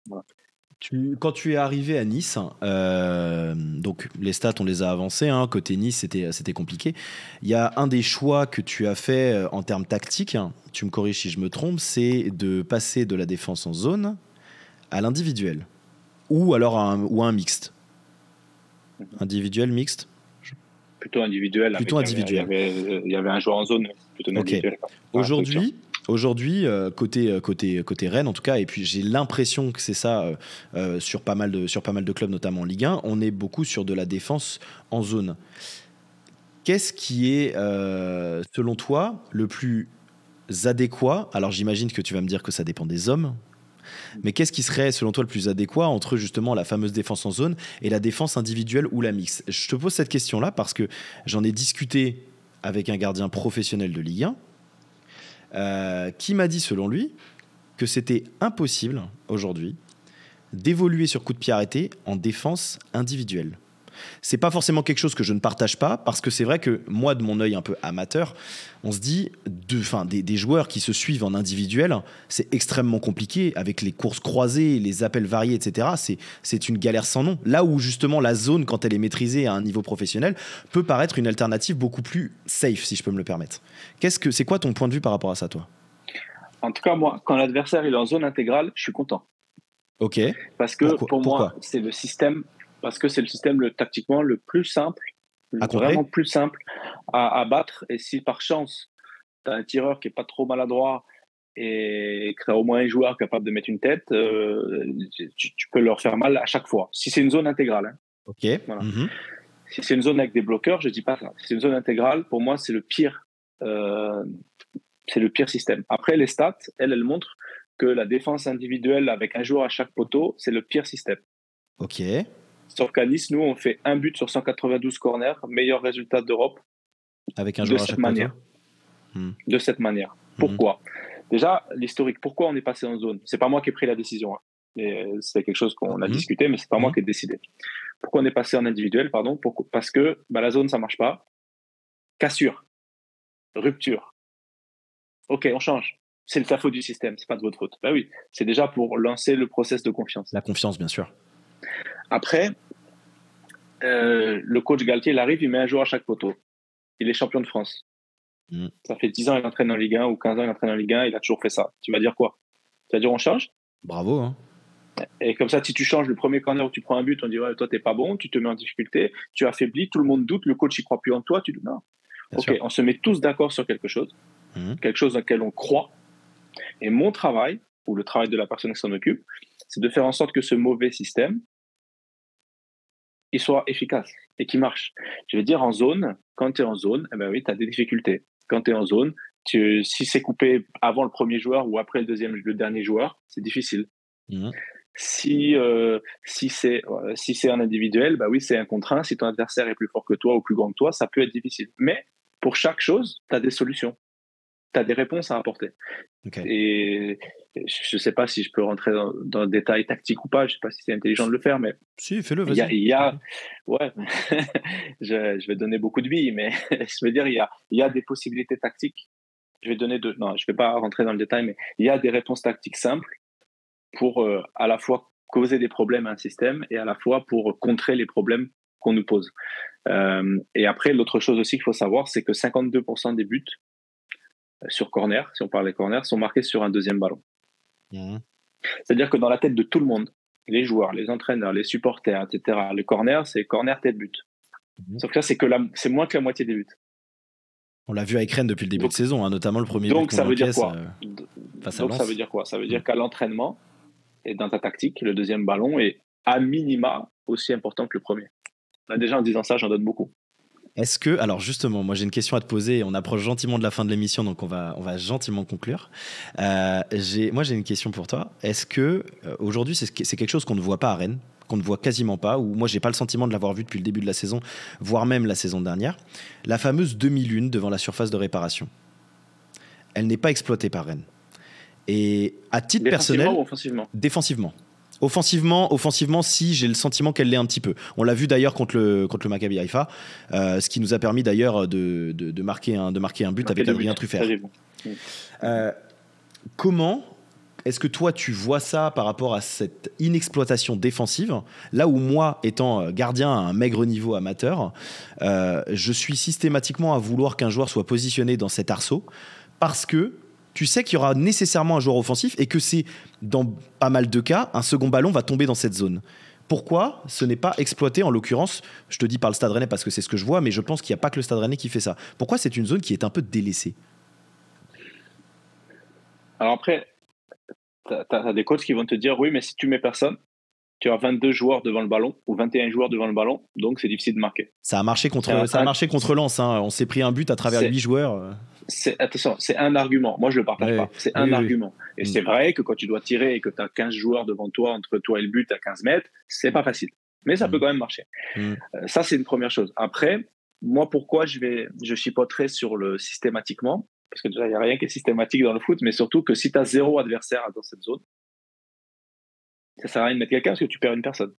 Quand tu es arrivé à Nice, donc les stats, on les a avancés. Hein, côté Nice, c'était, c'était compliqué. Il y a un des choix que tu as fait en termes tactiques, hein, tu me corriges si je me trompe, c'est de passer de la défense en zone à l'individuel ou alors un, ou un mixte. Individuel, mixte? Plutôt individuel. Plutôt individuel. Il y, avait, un joueur en zone, plutôt individuel. Aujourd'hui, Aujourd'hui, euh, côté, euh, côté, côté Rennes en tout cas, et puis j'ai l'impression que c'est ça euh, sur, pas mal de, sur pas mal de clubs, notamment en Ligue 1, on est beaucoup sur de la défense en zone. Qu'est-ce qui est, selon toi, le plus adéquat? Alors j'imagine que tu vas me dire que ça dépend des hommes, mais qu'est-ce qui serait, selon toi, le plus adéquat entre justement la fameuse défense en zone et la défense individuelle ou la mix Je te pose cette question-là parce que j'en ai discuté avec un gardien professionnel de Ligue 1 euh, qui m'a dit, selon lui, que c'était impossible aujourd'hui d'évoluer sur coup de pied arrêté en défense individuelle? C'est pas forcément quelque chose que je ne partage pas parce que c'est vrai que moi, de mon œil un peu amateur, on se dit, de, fin, des, des, joueurs qui se suivent en individuel, c'est extrêmement compliqué avec les courses croisées, les appels variés, etc. C'est une galère sans nom. Là où justement la zone, quand elle est maîtrisée à un niveau professionnel, peut paraître une alternative beaucoup plus safe, si je peux me le permettre. Qu'est-ce que c'est quoi ton point de vue par rapport à ça, toi? En tout cas, moi, quand l'adversaire est en zone intégrale, je suis content. Ok. Parce que pour moi, c'est le système parce que c'est le système le, tactiquement le plus simple, vraiment plus simple à, à, battre. Et si par chance, tu as un tireur qui est pas trop maladroit et que tu as au moins un joueur capable de mettre une tête, euh, tu, peux leur faire mal à chaque fois. Si c'est une zone intégrale. Hein. Ok. Mhm. Si c'est une zone avec des bloqueurs, je dis pas ça. Si c'est une zone intégrale, pour moi, c'est le pire. Euh, c'est le pire système. Après, les stats, elles, elles montrent que la défense individuelle avec un joueur à chaque poteau, c'est le pire système. Ok. Sauf qu'à Nice, nous, on fait un but sur 192 corners, meilleur résultat d'Europe. Avec un joueur de cette manière. Hmm. De cette manière. Hmm. Pourquoi? Déjà, l'historique. Pourquoi on est passé en zone? C'est pas moi qui ai pris la décision. Hein. C'est quelque chose qu'on a hmm. discuté, mais c'est pas moi qui ai décidé. Pourquoi on est passé en individuel Pardon? Parce que bah, la zone, ça marche pas. Cassure. Rupture. Ok, on change. C'est la faute du système, c'est pas de votre faute. Bah oui, c'est déjà pour lancer le process de confiance. La confiance, bien sûr. Après, euh, le coach Galtier, il arrive, il met un joueur à chaque poteau. Il est champion de France. Mm. Ça fait 10 ans qu'il entraîne en Ligue 1 ou 15 ans qu'il entraîne en Ligue 1, il a toujours fait ça. Tu vas dire quoi? Tu vas dire on change? Bravo. Hein. Et comme ça, si tu changes le premier corner où tu prends un but, on dit ouais, toi t'es pas bon, tu te mets en difficulté, tu affaiblis, tout le monde doute, le coach il croit plus en toi, tu dis non. ok, on se met tous d'accord sur quelque chose, mm. quelque chose dans lequel on croit. Et mon travail, ou le travail de la personne qui s'en occupe, c'est de faire en sorte que ce mauvais système, il soit efficace et qui marche. Je veux dire, en zone, quand tu es en zone, eh ben oui, tu as des difficultés. Quand tu es en zone, tu, si c'est coupé avant le premier joueur ou après le deuxième, le dernier joueur, c'est difficile. Mmh. Si, euh, si c'est euh, si c'est un individuel, bah oui, c'est un contre un. Si ton adversaire est plus fort que toi ou plus grand que toi, ça peut être difficile. Mais pour chaque chose, tu as des solutions tu as des réponses à apporter. Et je ne sais pas si je peux rentrer dans, le détail tactique ou pas, je ne sais pas si c'est intelligent de le faire, mais. Si, fais-le, vas-y. Il y a. Ouais, je, je, vais donner beaucoup de billes, mais je veux dire, il y a, y a des possibilités tactiques. Je vais donner deux. Non, je ne vais pas rentrer dans le détail, mais il y a des réponses tactiques simples pour euh, à la fois causer des problèmes à un système et à la fois pour contrer les problèmes qu'on nous pose. Euh, et après, l'autre chose aussi qu'il faut savoir, c'est que 52% des buts sur corner, si on parle des corners, sont marqués sur un deuxième ballon. Mmh. C'est-à-dire que dans la tête de tout le monde, les joueurs, les entraîneurs, les supporters, etc., le corner, c'est corner tête but. Mmh. Sauf que là, c'est que c'est moins que la moitié des buts. On l'a vu avec Rennes depuis le début de saison, hein, notamment le premier donc ça veut dire quoi? euh, Donc ça veut dire quoi? Ça veut dire mmh. qu'à l'entraînement et dans ta tactique, le deuxième ballon est à minima aussi important que le premier. Là, déjà en disant ça, j'en donne beaucoup. Est-ce que, alors justement, moi j'ai une question à te poser. On approche gentiment de la fin de l'émission, donc on va, on va gentiment conclure. Euh, moi j'ai une question pour toi. Est-ce que euh, aujourd'hui c'est quelque chose qu'on ne voit pas à Rennes, qu'on ne voit quasiment pas, ou moi j'ai pas le sentiment de l'avoir vu depuis le début de la saison, voire même la saison dernière, la fameuse demi-lune devant la surface de réparation? Elle n'est pas exploitée par Rennes. Et à titre personnel, ou offensivement? défensivement. Offensivement, offensivement, si j'ai le sentiment qu'elle l'est un petit peu. On l'a vu d'ailleurs contre le contre le Maccabi Haifa, euh, ce qui nous a permis d'ailleurs de, de, de marquer un de marquer un but avec Adrien Truffert. Euh, comment est-ce que toi, tu vois ça par rapport à cette inexploitation défensive? Là où moi, étant gardien à un maigre niveau amateur, euh, je suis systématiquement à vouloir qu'un joueur soit positionné dans cet arceau parce que tu sais qu'il y aura nécessairement un joueur offensif et que c'est, dans pas mal de cas, un second ballon va tomber dans cette zone. Pourquoi ce n'est pas exploité en l'occurrence Je te dis par le Stade Rennais parce que c'est ce que je vois, mais je pense qu'il n'y a pas que le Stade Rennais qui fait ça. Pourquoi c'est une zone qui est un peu délaissée? Alors après, tu as, des coachs qui vont te dire oui, mais si tu mets personne, tu as 22 joueurs devant le ballon ou 21 joueurs devant le ballon, donc c'est difficile de marquer. Ça a marché contre, ça a marché contre Lens. Hein. On s'est pris un but à travers 8 joueurs. Attention, c'est un argument. Moi, je le partage pas. C'est un argument. Et c'est mm. vrai que quand tu dois tirer et que tu as 15 joueurs devant toi, entre toi et le but à 15 mètres, c'est pas facile. Mais ça mm. peut quand même marcher. Mm. Euh, ça, c'est une première chose. Après, moi, pourquoi je vais, je chipoterai sur le systématiquement? Parce que déjà, il n'y a rien qui est systématique dans le foot, mais surtout que si tu as zéro adversaire dans cette zone, ça sert à rien de mettre quelqu'un parce que tu perds une personne.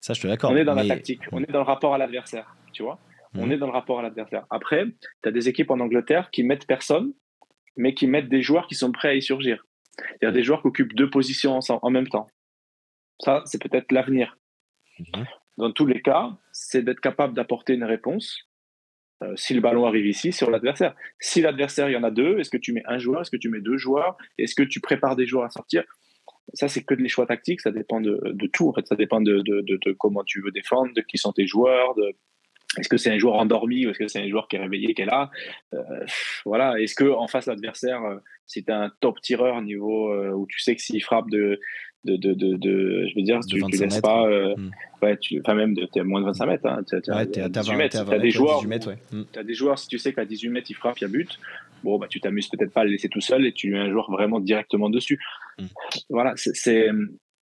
Ça, je suis d'accord. On est dans la tactique, on est dans le rapport à l'adversaire, tu vois. On mhm. est dans le rapport à l'adversaire. Après, tu as des équipes en Angleterre qui mettent personne, mais qui mettent des joueurs qui sont prêts à y surgir. Il y a des joueurs qui occupent deux positions en même temps. Ça, c'est peut-être l'avenir. Mhm. Dans tous les cas, c'est d'être capable d'apporter une réponse euh, si le ballon arrive ici, sur l'adversaire. Si l'adversaire, il y en a deux, est-ce que tu mets un joueur Est-ce que tu mets deux joueurs Est-ce que tu prépares des joueurs à sortir Ça, c'est que des choix tactiques, ça dépend de, tout. En fait, ça dépend de, comment tu veux défendre, de qui sont tes joueurs, de, est-ce que c'est un joueur endormi ou est-ce que c'est un joueur qui est réveillé, qui est là? Euh, Voilà. Est-ce que en face l'adversaire, euh, c'est un top tireur niveau où tu sais que s'il frappe de de, de, de, je veux dire, tu, tu laisses pas, euh, hmm. ouais, tu, enfin même, tu es à moins de 25 mètres, hein, tu as, 18 mètres. Tu as, des joueurs, ouais. Hmm. as des joueurs, si tu sais qu'à 18 mètres, il frappe, il y a but, bon, bah, tu t'amuses peut-être pas à le laisser tout seul et tu mets un joueur vraiment directement dessus. Hmm. Voilà, c'est,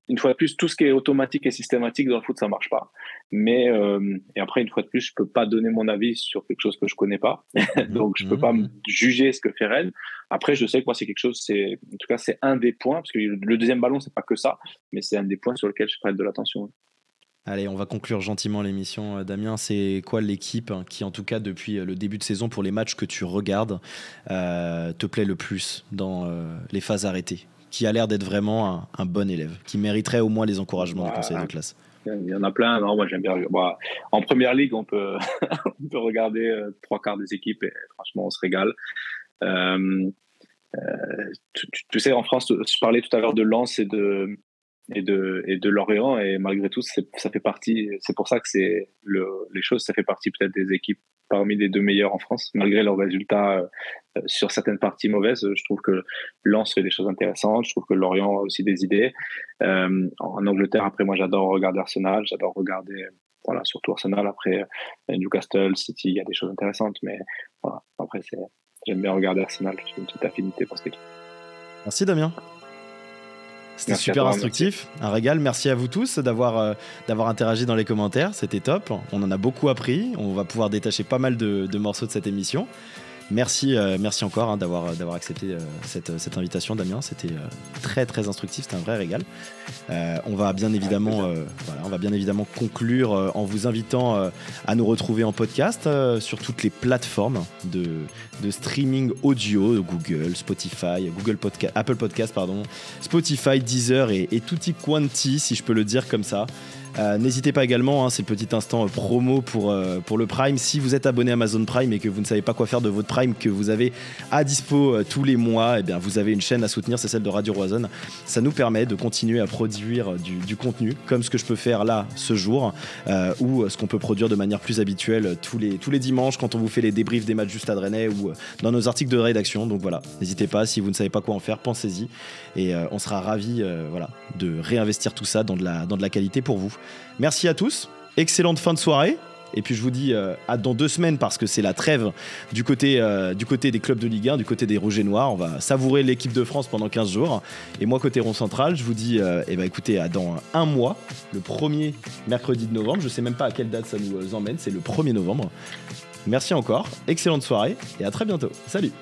une fois de plus, tout ce qui est automatique et systématique dans le foot, ça marche pas. Mais euh, et après, une fois de plus, je peux pas donner mon avis sur quelque chose que je connais pas, donc je peux pas mhm. juger ce que fait Rennes. Après, je sais que moi, c'est quelque chose, c'est en tout cas, c'est un des points parce que le deuxième ballon, c'est pas que ça, mais c'est un des points sur lequel je prête de l'attention. Allez, on va conclure gentiment l'émission. Euh, Damien, c'est quoi l'équipe qui, en tout cas depuis euh, le début de saison, pour les matchs que tu regardes, te plaît le plus dans les phases arrêtées? Qui a l'air d'être vraiment un, bon élève, qui mériterait au moins les encouragements du conseil de classe? Il y en a plein. Non, moi, j'aime bien. en première ligue, on peut, on peut regarder euh, trois quarts des équipes et franchement, on se régale. Euh, euh, tu, sais, en France, je parlais tout à l'heure de Lens et de, et de, et de Lorient, et malgré tout, ça fait partie. C'est pour ça que c'est le, les choses, ça fait partie peut-être des équipes parmi les deux meilleurs en France, malgré leurs résultats euh, sur certaines parties mauvaises. Je trouve que Lens fait des choses intéressantes. Je trouve que Lorient a aussi des idées. Euh, en Angleterre, après, moi, j'adore regarder Arsenal. J'adore regarder, voilà, surtout Arsenal. Après, euh, Newcastle, City, il y a des choses intéressantes. Mais voilà, après, j'aime bien regarder Arsenal. J'ai une petite affinité pour cette équipe. Merci, Damien. C'était super instructif, un régal. Merci à vous tous d'avoir euh, d'avoir interagi dans les commentaires, c'était top. On en a beaucoup appris, on va pouvoir détacher pas mal de, de morceaux de cette émission. Merci, euh, merci encore hein, d'avoir, d'avoir accepté euh, cette, cette, invitation, Damien. C'était euh, très très instructif, c'était un vrai régal. on va bien évidemment, voilà, on va bien évidemment conclure en vous invitant à nous retrouver en podcast sur toutes les plateformes de, de streaming audio, Google, Spotify, Google Podcast, Apple Podcast, pardon, Spotify, Deezer et, et tutti quanti, si je peux le dire comme ça. Euh, n'hésitez pas également, hein, c'est le petit instant euh, promo pour, euh, pour le Prime. Si vous êtes abonné Amazon Prime et que vous ne savez pas quoi faire de votre Prime que vous avez à dispo tous les mois, eh bien, vous avez une chaîne à soutenir, c'est celle de Radio Roison. Ça nous permet de continuer à produire du, contenu comme ce que je peux faire là ce jour ou ce qu'on peut produire de manière plus habituelle tous les, tous les dimanches quand on vous fait les débriefs des matchs juste à Drennais ou dans nos articles de rédaction. Donc voilà, n'hésitez pas, si vous ne savez pas quoi en faire, pensez-y et on sera ravis voilà, de réinvestir tout ça dans de la, dans de la qualité pour vous. Merci à tous. Excellente fin de soirée. Et puis je vous dis euh, à dans deux semaines parce que c'est la trêve du côté, euh, des clubs de Ligue 1, du côté des Rouges et Noirs. On va savourer l'équipe de France pendant 15 jours. Et moi, côté rond central, je vous dis euh, eh ben, écoutez, à dans un mois, le premier mercredi de novembre. Je sais même pas à quelle date ça nous emmène, c'est le 1er novembre. Merci encore, excellente soirée et à très bientôt. Salut